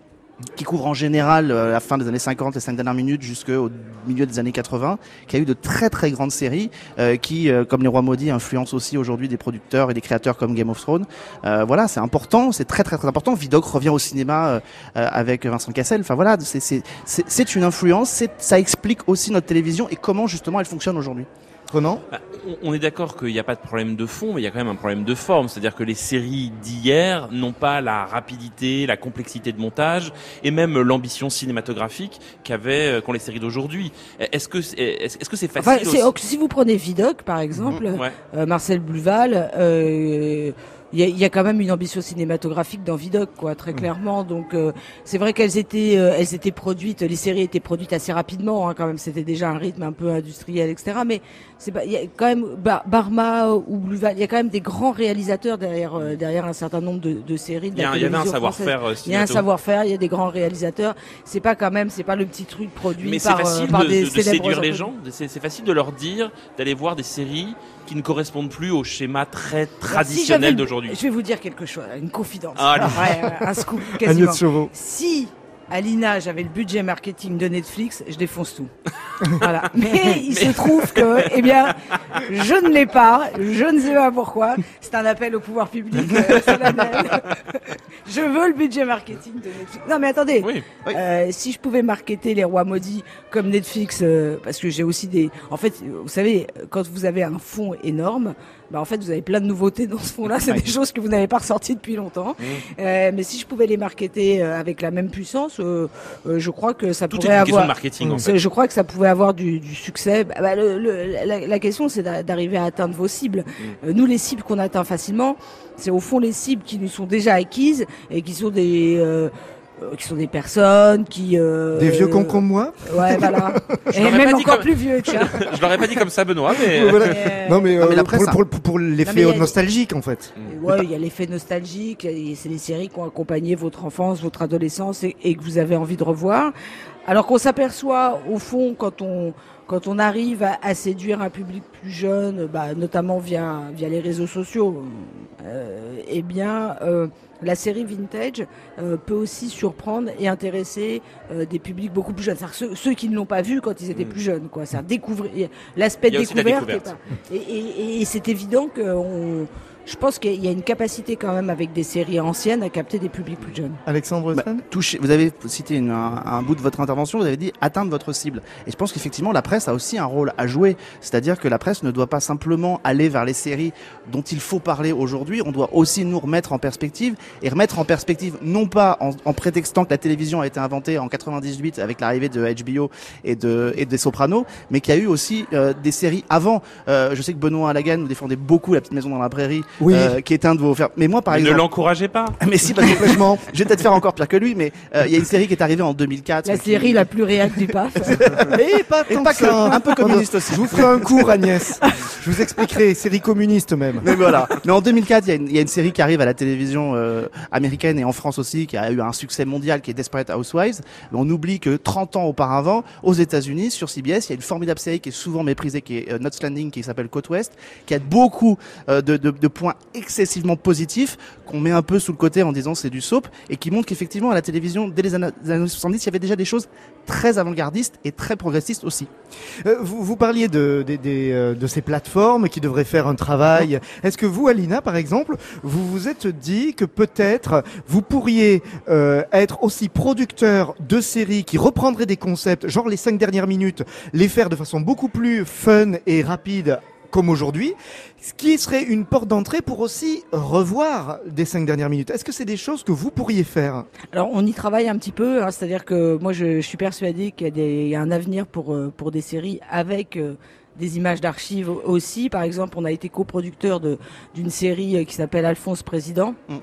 qui couvre en général euh, la fin des années 50, les cinq dernières minutes jusqu'au milieu des années 80, qui a eu de très très grandes séries euh, qui, comme Les Rois Maudits, influencent aussi aujourd'hui des producteurs et des créateurs comme Game of Thrones. voilà, c'est important, c'est très très très important. Vidocq revient au cinéma avec Vincent Cassel. Enfin voilà, c'est une influence, ça explique aussi notre télévision et comment justement elle fonctionne aujourd'hui. Bah, on est d'accord qu'il n'y a pas de problème de fond, mais il y a quand même un problème de forme. C'est-à-dire que les séries d'hier n'ont pas la rapidité, la complexité de montage et même l'ambition cinématographique qu'avaient euh, qu'ont les séries d'aujourd'hui. Est-ce que est-ce que c'est facile Si vous prenez Vidocq par exemple, mmh, euh, Marcel Bluval. Euh, il y, a, quand même une ambition cinématographique dans Vidocq, quoi, très mm. clairement. Donc euh, c'est vrai qu'elles étaient, euh, elles étaient produites, les séries étaient produites assez rapidement, hein, quand même. C'était déjà un rythme un peu industriel, etc. Mais c'est il y a quand même Barma ou Bluval, il y a quand même des grands réalisateurs derrière euh, derrière un certain nombre de, de séries. il y, a, y avait un savoir-faire. Il y a un savoir-faire, il y a des grands réalisateurs. C'est pas quand même, c'est pas le petit truc produit Mais par, facile par de, des de, de séduire les gens. C'est facile de leur dire d'aller voir des séries qui ne correspondent plus au schéma très traditionnel d'aujourd'hui. Je vais vous dire quelque chose, une confidence. Ah, un scoop quasiment. Si Alina, j'avais le budget marketing de Netflix, je défonce tout. voilà. Mais il se trouve que, eh bien, je ne l'ai pas, je ne sais pas pourquoi. C'est un appel au pouvoir public. Euh, je veux le budget marketing de Netflix. Non, mais attendez. Euh, si je pouvais marketer les rois maudits comme Netflix, euh, parce que j'ai aussi des. En fait, vous savez, quand vous avez un fonds énorme, bah en fait vous avez plein de nouveautés dans ce fond-là. C'est des choses que vous n'avez pas ressorties depuis longtemps. Mmh. Euh, mais si je pouvais les marketer euh, avec la même puissance, euh, euh, je crois que ça Tout pourrait avoir. De marketing, en fait. Je crois que ça pouvait avoir du, du succès. Bah, bah le, le, la, la, question c'est d'arriver à atteindre vos cibles. Mmh. nous les cibles qu'on atteint facilement, c'est au fond les cibles qui nous sont déjà acquises et qui sont des euh, qui sont des personnes qui euh, des vieux cons comme moi ouais voilà. et même encore plus vieux tiens je l'aurais pas dit comme ça Benoît mais non mais, euh, pour, pour, pour l'effet nostalgique en fait. Ouais il y a l'effet nostalgique c'est des séries qui ont accompagné votre enfance votre adolescence et, et que vous avez envie de revoir. Alors qu'on s'aperçoit au fond quand on quand on arrive à, à, séduire un public plus jeune, bah, notamment via via les réseaux sociaux, euh, eh bien euh, la série vintage euh, peut aussi surprendre et intéresser euh, des publics beaucoup plus jeunes. Ceux, ceux, qui ne l'ont pas vu quand ils étaient mm. plus jeunes, quoi. C'est découvrir l'aspect découverte. Et, et, et c'est évident qu'on je pense qu'il y a une capacité quand même avec des séries anciennes à capter des publics plus jeunes. Alexandre bah, toucher, Vous avez cité un, un, bout de votre intervention, vous avez dit atteindre votre cible. Et je pense qu'effectivement la presse a aussi un rôle à jouer. C'est-à-dire que la presse ne doit pas simplement aller vers les séries dont il faut parler aujourd'hui, on doit aussi nous remettre en perspective et remettre en perspective non pas en, en prétextant que la télévision a été inventée en 98 avec l'arrivée de HBO et de et des Sopranos, mais qu'il y a eu aussi euh, des séries avant. Euh, je sais que Benoît Allagan nous défendait beaucoup La Petite Maison dans la Prairie oui. Euh, qui est un de vos faire. Mais moi, par exemple, ne l'encouragez pas. Mais si, pas complètement. je vais peut-être faire encore pire que lui, mais euh, il y a une série qui est arrivée en 2004. La série la plus réelle du PAF. mais pas, tant pas que, un peu communiste aussi. Je vous ferai un cours, Agnès. je vous expliquerai, série communiste même. Mais voilà. Mais en 2004, il y, a une, y a une série qui arrive à la télévision euh, américaine et en France aussi, qui a eu un succès mondial, qui est Desperate Housewives. Mais on oublie que 30 ans auparavant, aux États-Unis, sur CBS, il y a une formidable série qui est souvent méprisée, qui est Not Landing, qui s'appelle Côte Ouest, qui a beaucoup de, de, de points excessivement positif qu'on met un peu sous le côté en disant c'est du soap et qui montre qu'effectivement à la télévision dès les années 70 il y avait déjà des choses très avant-gardistes et très progressistes aussi. Euh, vous, vous, parliez euh, de, ces plateformes qui devraient faire un travail. Est-ce que vous, Alina, par exemple, vous vous êtes dit que peut-être vous pourriez euh, être aussi producteur de séries qui reprendraient des concepts, genre les cinq dernières minutes, les faire de façon beaucoup plus fun et rapide comme aujourd'hui, ce qui serait une porte d'entrée pour aussi revoir des cinq dernières minutes. Est-ce que c'est des choses que vous pourriez faire Alors on y travaille un petit peu, hein, c'est-à-dire que moi je, je suis persuadé qu'il y, y, a un avenir pour euh, pour des séries avec euh, des images d'archives aussi. Par exemple, on a été coproducteur d'une série euh, qui s'appelle Alphonse Président. Mm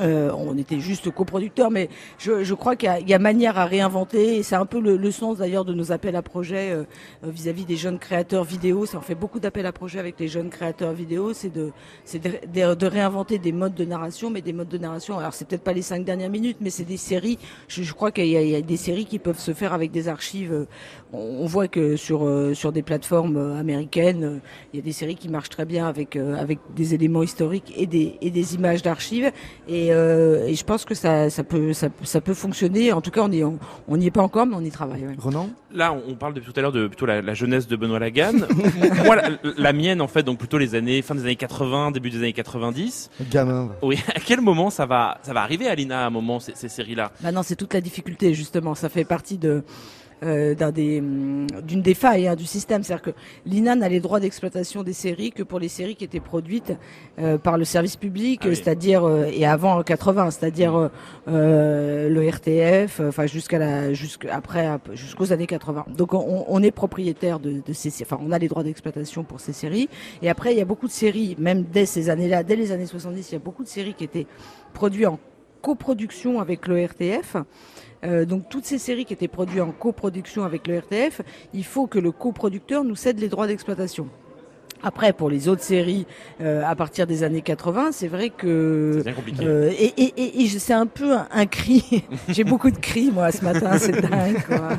Euh, on était juste coproducteur, mais je, je crois qu'il y, y, a manière à réinventer. Et c'est un peu le, le sens d'ailleurs de nos appels à projets euh, vis-à-vis des jeunes créateurs vidéo. Ça en fait beaucoup d'appels à projets avec les jeunes créateurs vidéo. C'est de, de, de, réinventer des modes de narration, mais des modes de narration. Alors c'est peut-être pas les cinq dernières minutes, mais c'est des séries. Je, je crois qu'il y, y, a des séries qui peuvent se faire avec des archives. On, on voit que sur euh, sur des plateformes américaines, il y a des séries qui marchent très bien avec avec des éléments historiques et des et des images d'archives. Et et, euh, et, je pense que ça, ça, peut, ça, ça, peut fonctionner. En tout cas, on n'y on, est pas encore, mais on y travaille. Ouais. Ronan Là, on parle depuis tout à l'heure de plutôt la, la, jeunesse de Benoît Lagan. Moi, la, la, mienne, en fait, donc plutôt les années fin des années 80, début des années 90. Gamin. Oui. À quel moment ça va, ça va arriver, Alina, à un moment ces, ces séries-là? Bah non, c'est toute la difficulté justement. Ça fait partie de euh, des hum, d'une des failles hein, du système, c'est-à-dire que l'INA n'a les droits d'exploitation des séries que pour les séries qui étaient produites euh, par le service public, ah oui. c'est-à-dire euh, et avant 80, c'est-à-dire euh, le RTF, enfin jusqu'à la jusqu'après jusqu'aux années 80. Donc on, on est propriétaire de, de, ces, enfin on a les droits d'exploitation pour ces séries. Et après il y a beaucoup de séries, même dès ces années-là, dès les années 70, il y a beaucoup de séries qui étaient produites en coproduction avec le RTF. Euh, donc toutes ces séries qui étaient produites en coproduction avec le RTF, il faut que le coproducteur nous cède les droits d'exploitation. Après, pour les autres séries, euh, à partir des années 80, c'est vrai que euh, et, et, et, et c'est un peu un, un cri. J'ai beaucoup de cris moi ce matin, c'est dingue. Quoi.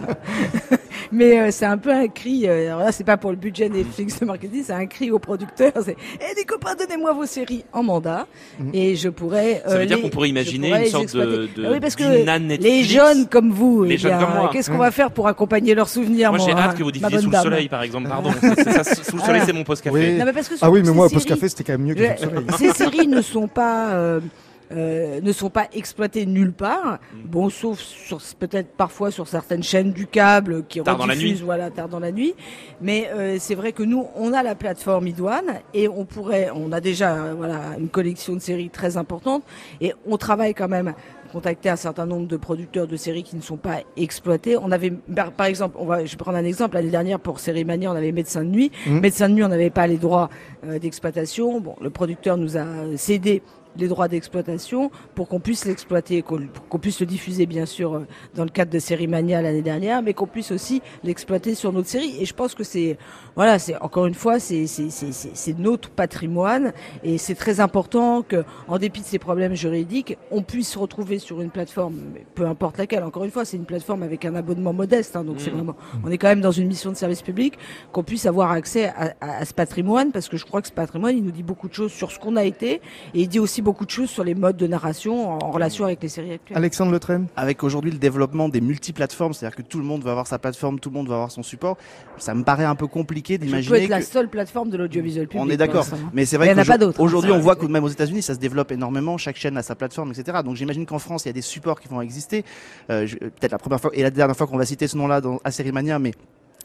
Mais euh, c'est un peu un cri. Euh, alors là, c'est pas pour le budget Netflix de marketing, c'est un cri aux producteurs. C'est "Eh les copains, donnez-moi vos séries en mandat." Mmh. Et je pourrais. Ça veut dire qu'on pourrait imaginer pourrais une sorte de, de ah oui, parce que les jeunes comme vous, les eh jeunes comme moi, qu'est-ce qu'on va faire pour accompagner leurs souvenirs Moi, j'ai hein, hâte que vous diffusiez sous le soleil, par exemple. Pardon. ça, sous le soleil, c'est mon post. Oui. Non, mais parce que ah oui, mais moi, ces post séries- café, c'était quand même mieux que sous le soleil. Ces séries ne sont pas. euh, euh, ne sont pas exploitées nulle part. Bon, sauf sur peut-être parfois sur certaines chaînes du câble qui Tard dans la rediffusent, nuit. voilà, tard dans la nuit. Mais euh, c'est vrai que nous, on a la plateforme Idoine et on pourrait, on a déjà euh, voilà une collection de séries très importante et on travaille quand même contacter un certain nombre de producteurs de séries qui ne sont pas exploités. On avait, par par exemple, on va, je vais prendre un exemple. L'année dernière, pour Série Mania, on avait Médecin de nuit. Mhm. Médecin de nuit, on n'avait pas les droits euh, d'exploitation. Bon, le producteur nous a cédé les droits d'exploitation pour qu'on puisse l'exploiter, qu'on puisse le diffuser bien sûr euh, dans le cadre de Série Mania l'année dernière, mais qu'on puisse aussi l'exploiter sur notre série. Et je pense que c'est, voilà, c'est encore une fois, c'est c'est c'est c'est- c'est notre patrimoine et c'est très important que, en dépit de ces problèmes juridiques, on puisse se retrouver sur une plateforme, peu importe laquelle. Encore une fois, c'est une plateforme avec un abonnement modeste, hein, donc c'est Mhm. vraiment, on est quand même dans une mission de service public, qu'on puisse avoir accès à, à- à ce patrimoine, parce que je crois que ce patrimoine, il nous dit beaucoup de choses sur ce qu'on a été, et il dit aussi beaucoup de choses sur les modes de narration en, en relation avec les séries actuelles. Alexandre Le Train Avec aujourd'hui le développement des multiplateformes, c'est-à-dire que tout le monde va avoir sa plateforme, tout le monde va avoir son support, ça me paraît un peu compliqué d'imaginer être la que... seule plaforme de l'audiovisuel public. On est d'accord, hein. mais c'est vrai en a pas d'autres. qu'aujourd'hui hein. on voit que même aux États-Unis ça se développe énormément, chaque chaîne a sa plateforme, etc. Donc j'imagine qu'en France il y a des supports qui vont exister. Euh, je- Peut-être la première fois et la dernière fois qu'on va citer ce nom-là dans à Série Mania, mais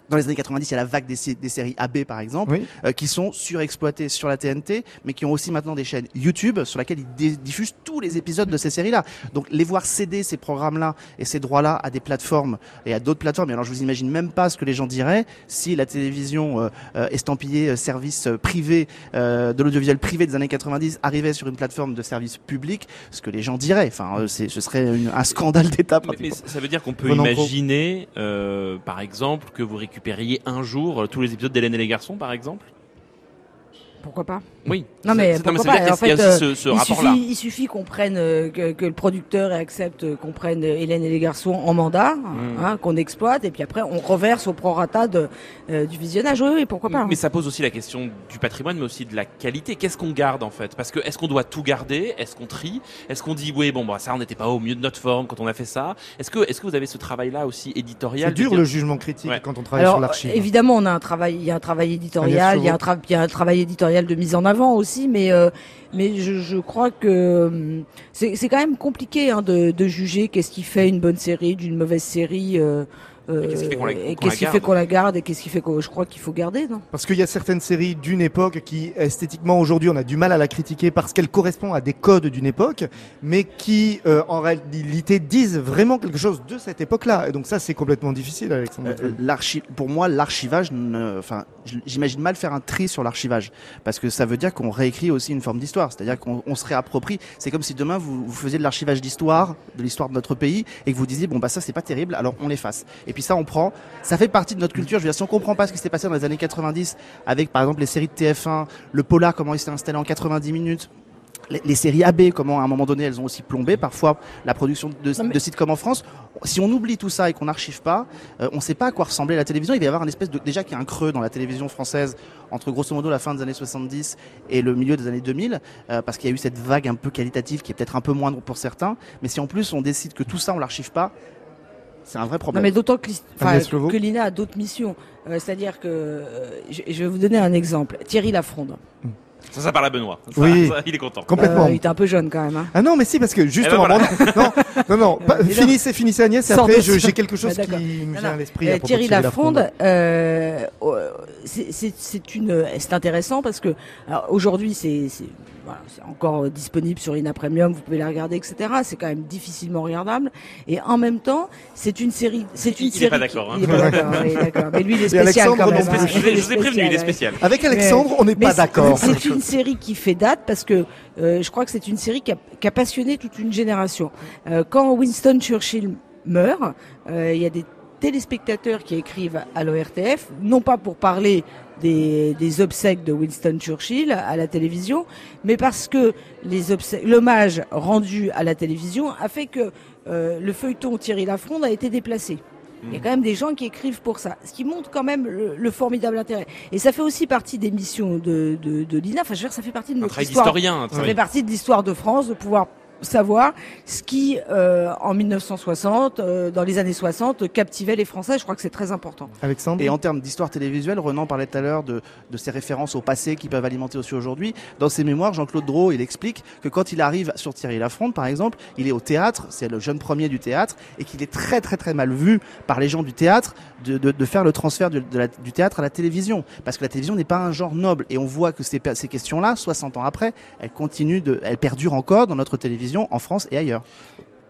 dans les années 90, il y a la vague des, des séries AB par exemple, Oui. euh, qui sont surexploitées sur la TNT, mais qui ont aussi maintenant des chaînes YouTube sur lesquelles ils diffusent tous les épisodes de ces séries-là. Donc les voir céder ces programmes-là et ces droits-là à des plateformes et à d'autres plateformes. Et alors je vous imagine même pas ce que les gens diraient si la télévision euh, euh, estampillée euh, service privé euh, de l'audiovisuel privé des années 90 arrivait sur une plateforme de service public, ce que les gens diraient. Enfin, euh, c'est, ce serait une- un scandale d'État. Mais, mais ça veut dire qu'on peut imaginer, euh, par exemple, que vous récupériez un jour euh, tous les épisodes d'Hélène et les garçons, par exemple Pourquoi pas Oui. Non mais veut dire pas En qu'il y a fait, aussi euh, ce, ce il suffit, il suffit qu'on prenne euh, que, que le producteur accepte euh, qu'on prenne euh, Hélène et les garçons en mandat, Mm. hein, qu'on exploite, et puis après on reverse au prorata de, euh, du visionnage. Oui, oui, pourquoi pas. Mais ça pose aussi la question du patrimoine, mais aussi de la qualité. Qu'est-ce qu'on garde en fait? Parce que est-ce qu'on doit tout garder? Est-ce qu'on trie? Est-ce qu'on dit oui, bon, bah ça, on n'était pas au mieux de notre forme quand on a fait ça? Est-ce que, est-ce que vous avez ce travail-là aussi éditorial C'est dur dire- le jugement critique Ouais. quand on travaille Alors sur l'archive. évidemment, on a un travail, il y a un travail Agnès éditorial, il y a un, Chauveau. tra- il y a un travail éditorial de mise en avant aussi, mais euh, je, crois que hum, c'est quand même compliqué hein, de, juger qu'est-ce qui fait une bonne série d'une mauvaise série. euh, qu'est-ce qui fait qu'on la garde et qu'est-ce qui fait que je crois qu'il faut garder, non? Parce qu'il y a certaines séries d'une époque qui, esthétiquement, aujourd'hui, on a du mal à la critiquer parce qu'elle correspond à des codes d'une époque, mais qui, euh, en réalité, disent vraiment quelque chose de cette époque-là. Et donc ça, c'est complètement difficile, Alexandre. Euh, pour moi, l'archivage, enfin, j'imagine mal faire un tri sur l'archivage, parce que ça veut dire qu'on réécrit aussi une forme d'histoire, c'est-à-dire qu'on se réapproprie. C'est comme si demain vous, vous faisiez de l'archivage d'histoire, de l'histoire de notre pays, et que vous disiez bon bah ça c'est pas terrible, alors on l'efface. Et puis ça on prend, ça fait partie de notre culture. Je veux dire, si on comprend pas ce qui s'est passé dans les années 90 avec par exemple les séries de TF1, le polar comment il s'est installé en 90 minutes, les, séries AB, comment à un moment donné elles ont aussi plombé, parfois la production de, de sites comme en France. Si on oublie tout ça et qu'on n'archive pas, euh, on ne sait pas à quoi ressemblait la télévision. Il va y avoir un espèce de déjà qu'il y a un creux dans la télévision française entre grosso modo la fin des années 70 et le milieu des années 2000, euh, parce qu'il y a eu cette vague un peu qualitative qui est peut-être un peu moindre pour certains. Mais si en plus on décide que tout ça on l'archive pas, c'est un vrai problème. mais d'autant que, que l'INA a d'autres missions. Euh, c'est-à-dire que, je, vais vous donner un exemple. Thierry Lafronde. Ça, ça parle à Benoît. oui. il est content. Complètement. Euh, il était un peu jeune quand même. Hein. Ah non, mais si, parce que justement. Eh ben non, non, non. finissez, finissez Agnès, et après, j'ai quelque chose qui me vient à l'esprit. Euh, Thierry Lafronde, euh, c'est une, c'est intéressant parce que aujourd'hui, c'est voilà, c'est encore euh, disponible sur Ina Premium, vous pouvez la regarder, etc. C'est quand même difficilement regardable. Et en même temps, c'est une série. C'est une il série. Est pas d'accord. Hein. Il est pas d'accord. Mais lui, il est spécial quand même. Hein. Je, vous ai prévenu, il est spécial. Avec Alexandre, on n'est pas d'accord. C'est une série qui fait date parce que euh, je crois que c'est une série qui a, qui a, passionné toute une génération. Euh, quand Winston Churchill meurt, euh, il y a des téléspectateurs qui écrivent à l'ORTF, non pas pour parler des, des, obsèques de Winston Churchill à la télévision, mais parce que l'hommage rendu à la télévision a fait que euh, le feuilleton Thierry Lafronde a été déplacé. Il y a quand même des gens qui écrivent pour ça, ce qui montre quand même le, formidable intérêt. Et ça fait aussi partie des missions de, de, de l'INA. Enfin, je veux dire, ça fait partie de notre histoire. Ça fait partie de l'histoire de France de pouvoir savoir ce qui, euh, en 1960, euh, dans les années 60, captivait les Français. Je crois que c'est très important. Alexandre Et en termes d'histoire télévisuelle, Renan parlait tout à l'heure de, de ces références au passé qui peuvent alimenter aussi aujourd'hui. Dans ses mémoires, Jean-Claude Drault, il explique que quand il arrive sur Thierry Lafronde, par exemple, il est au théâtre, c'est le jeune premier du théâtre, et qu'il est très très très mal vu par les gens du théâtre de, de, de faire le transfert du, du, théâtre à la télévision. Parce que la télévision n'est pas un genre noble. Et on voit que ces, ces questions-là, 60 ans après, elles continuent de, elles perdurent encore dans notre télévision en France et ailleurs.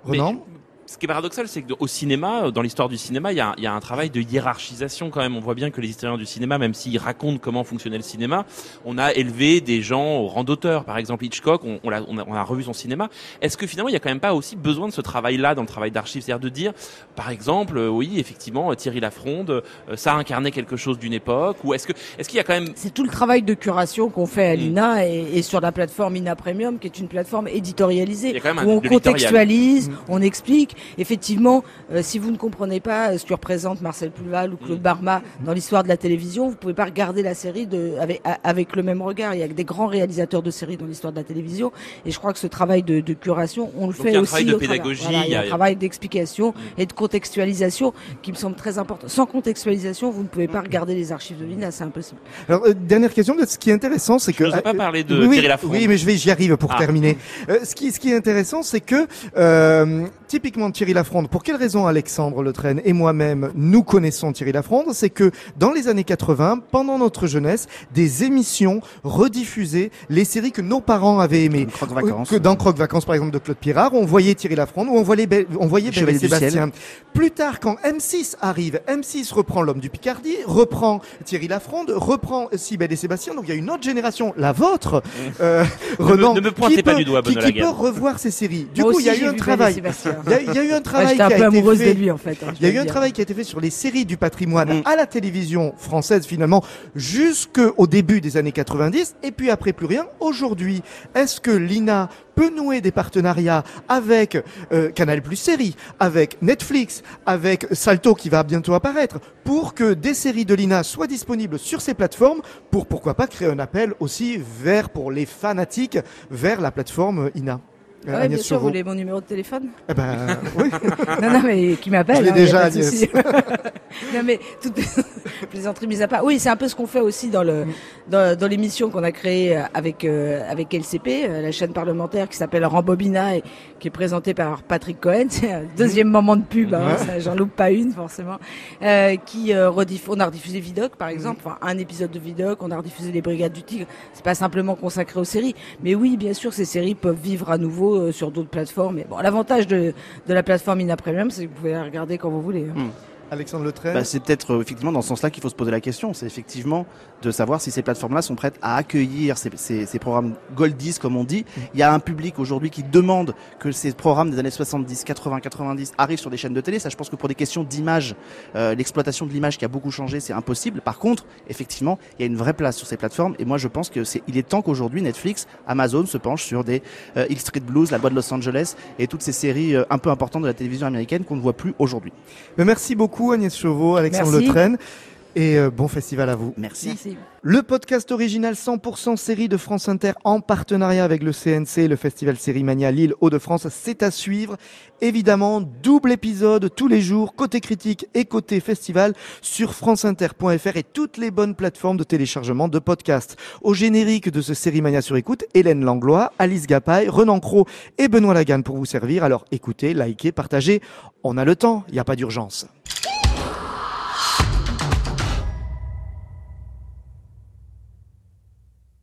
Renan ce qui est paradoxal, c'est qu'au cinéma, euh, dans l'histoire du cinéma, il y, a, il y, a, un travail de hiérarchisation quand même. On voit bien que les historiens du cinéma, même s'ils racontent comment fonctionnait le cinéma, on a élevé des gens au rang d'auteur. Par exemple, Hitchcock, on, on, a, on, a, revu son cinéma. Est-ce que finalement, il y a quand même pas aussi besoin de ce travail-là dans le travail d'archives? C'est-à-dire de dire, par exemple, euh, oui, effectivement, Thierry Lafronde, euh, ça a incarné quelque chose d'une époque Ou est-ce que est-ce qu'il y a quand même... C'est tout le travail de curation qu'on fait à mm. l'INA et, et, sur la plateforme INA Premium, qui est une plateforme éditorialisée, où on contextualise, mm. on explique effectivement, euh, si vous ne comprenez pas euh, ce que représente Marcel Pulval ou Claude mm. Barma dans l'histoire de la télévision, vous pouvez pas regarder la série de, avec, avec, le même regard. Il y a des grands réalisateurs de séries dans l'histoire de la télévision, et je crois que ce travail de, de curation, on le fait aussi. Il y a un travail de pédagogie, il y a un travail d'explication mm. et de contextualisation qui me semble très important. Sans contextualisation, vous ne pouvez pas regarder les archives de l'INA, c'est impossible. Alors, euh, dernière question, ce qui est intéressant, c'est que... Je pas parler de oui, Thierry Oui, mais je vais, j'y arrive pour ah. terminer. ce, qui, ce qui est intéressant, c'est que typiquement Thierry Lafronde, pour quelle raison Alexandre Le et moi-même nous connaissons Thierry Lafronde? C'est que dans les années 80, pendant notre jeunesse, des émissions rediffusaient les séries que nos parents avaient aimées. Croque Vacances. Que dans Croque Vacances par exemple de Claude Pirard, on voyait Thierry Lafronde ou on voyait, on voyait Belle Sébastien. Plus tard, quand M6 arrive, M6 reprend l'homme du Picardie, reprend Thierry Lafronde, reprend Belle et Sébastien. Donc il y a une autre génération, la vôtre, euh, Renan, ne me, pointez pas du doigt, qui, qui peut revoir ces séries. Du coup, il y a eu un travail. Il y, a eu un travail qui a été fait. De lui, en fait, hein, il y a eu un travail qui a été fait sur les séries du patrimoine mm. à la télévision française finalement jusqu'au début des années 90 et puis après plus rien. Aujourd'hui, est-ce que l'INA peut nouer des partenariats avec euh, Canal Plus Séries, avec Netflix, avec Salto qui va bientôt apparaître, pour que des séries de l'INA soient disponibles sur ces plateformes, pour pourquoi pas créer un appel aussi vers pour les fanatiques vers la plateforme INA? Ah oui, bien sûr, vous voulez mon numéro de téléphone Eh ben, oui. non, non, mais qui m'appelle. Je l'ai hein, déjà, Agnès. non, mais tout... plaisanterie mise à part. Oui, c'est un peu ce qu'on fait aussi dans le dans, dans l'émission qu'on a créée avec avec LCP, la chaîne parlementaire qui s'appelle Rambobina et qui est présentée par Patrick Cohen. C'est un deuxième moment de pub, hein, j'en loupe pas une forcément. Euh, qui rediff... on a rediffusé Vidoc par exemple, enfin un épisode de Vidoc, on a rediffusé les Brigades du Tigre. C'est pas simplement consacré aux séries, mais oui, bien sûr, ces séries peuvent vivre à nouveau sur d'autres plateformes. Mais bon, l'avantage de la plateforme Ina Premium, c'est que vous pouvez la regarder quand vous voulez. Hein. Alexandre Le bah, C'est peut-être euh, effectivement dans ce sens-là qu'il faut se poser la question. C'est effectivement de savoir si ces plateformes-là sont prêtes à accueillir ces, ces, ces programmes Goldies, comme on dit. Mm. Il y a un public aujourd'hui qui demande que ces programmes des années 70, 80, 90 arrivent sur des chaînes de télé. Ça, je pense que pour des questions d'image, euh, l'exploitation de l'image qui a beaucoup changé, c'est impossible. Par contre, effectivement, il y a une vraie place sur ces plateformes. Et moi, je pense que c'est, il est temps qu'aujourd'hui Netflix, Amazon se penche sur des euh, Hill Street Blues, La Loi de Los Angeles et toutes ces séries euh, un peu importantes de la télévision américaine qu'on ne voit plus aujourd'hui. Merci beaucoup Agnès Chauveau, Alexandre Letraine. Et euh, bon festival à vous. Merci. Le podcast original 100% série de France Inter en partenariat avec le CNC le festival Série Mania Lille Hauts-de-France, c'est à suivre. Évidemment, double épisode tous les jours, côté critique et côté festival sur franceinter.fr et toutes les bonnes plateformes de téléchargement de podcasts. Au générique de ce Série Mania sur écoute, Hélène Langlois, Alice Gapaille, Renan Cro et Benoît Lagan pour vous servir. Alors écoutez, likez, partagez. On a le temps, il n'y a pas d'urgence.